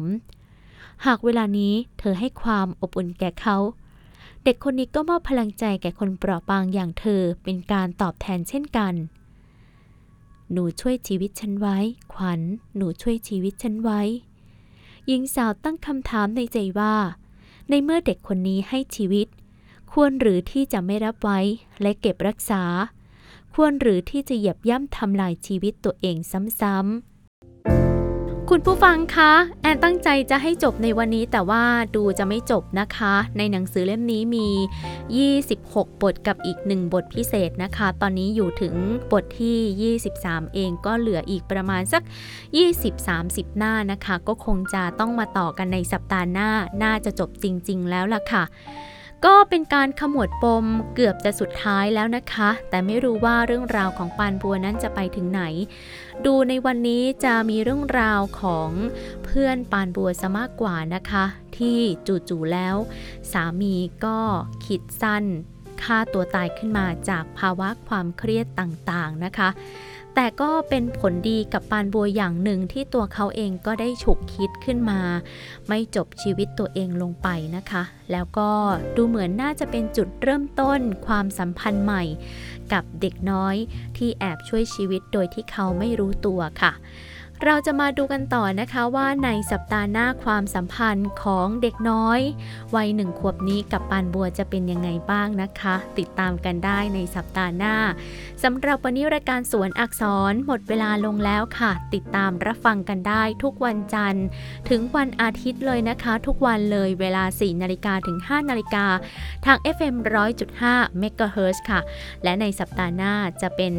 หากเวลานี้เธอให้ความอบอุ่นแก่เขา เด็กคนนี้ก็มอบพลังใจแก่คนเปราะบางอย่างเธอเป็นการตอบแทนเช่นกัน หนูช่วยชีวิตฉันไว้ ขวัญ หนูช่วยชีวิตฉันไว้ หญิงสาวตั้งคำถามในใจว่า ในเมื่อเด็กคนนี้ให้ชีวิต ควรหรือที่จะไม่รับไว้และเก็บรักษา ควรหรือที่จะเหยียบย่ำทำลายชีวิตตัวเองซ้ำๆคุณผู้ฟังคะ แอนตั้งใจจะให้จบในวันนี้แต่ว่าดูจะไม่จบนะคะ ในหนังสือเล่มนี้มี 26 บทกับอีก 1 บทพิเศษนะคะ ตอนนี้อยู่ถึงบทที่ 23 เองก็เหลืออีกประมาณสัก 20-30 หน้านะคะ ก็คงจะต้องมาต่อกันในสัปดาห์หน้า น่าจะจบจริง ๆ แล้วล่ะค่ะ ก็เป็นการขมวดปมเกือบจะสุดท้ายแล้วนะคะ แต่ไม่รู้ว่าเรื่องราวของปานบัวนั้นจะไปถึงไหน ดูในวันนี้จะมีเรื่องราวของเพื่อนปานบัวซะมากกว่านะคะ ที่จู่ๆแล้ว สามีก็คิดสั้น ฆ่าตัวตายขึ้นมาจากภาวะความเครียดต่างๆนะคะ แต่ก็เป็นผลดีกับปานบัวอย่างหนึ่งที่ตัวเขาเองก็ได้ฉุกคิดขึ้นมา ไม่จบชีวิตตัวเองลงไปนะคะ แล้วก็ดูเหมือนน่าจะเป็นจุดเริ่มต้นความสัมพันธ์ใหม่ กับเด็กน้อยที่แอบช่วยชีวิตโดยที่เขาไม่รู้ตัวค่ะ เราจะมาดูกันต่อนะคะว่าในสัปดาห์หน้าความสัมพันธ์ของเด็กน้อย วัยหนึ่งขวบนี้กับปานบัวจะเป็นยังไงบ้างนะคะ ติดตามกันได้ในสัปดาห์หน้าสำหรับวันนี้รายการสวนอักษรหมดเวลาลงแล้วค่ะ ติดตามรับฟังกันได้ทุกวันจันทร์ ถึงวันอาทิตย์เลยนะคะ ทุกวันเลยเวลา 4 นาฬิกาถึง 5 นาฬิกาทาง FM 100.5 MHz ค่ะ และในสัปดาห์หน้าจะเป็น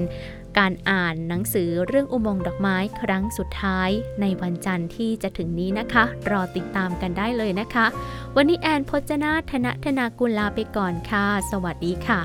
การอ่านหนังสือเรื่องอุโมงค์ดอกไม้ครั้งสุดท้ายในวันจันทร์ที่จะถึงนี้นะคะ รอติดตามกันได้เลยนะคะ วันนี้แอนพจนาธนธนากุลลาไปก่อนค่ะ สวัสดีค่ะ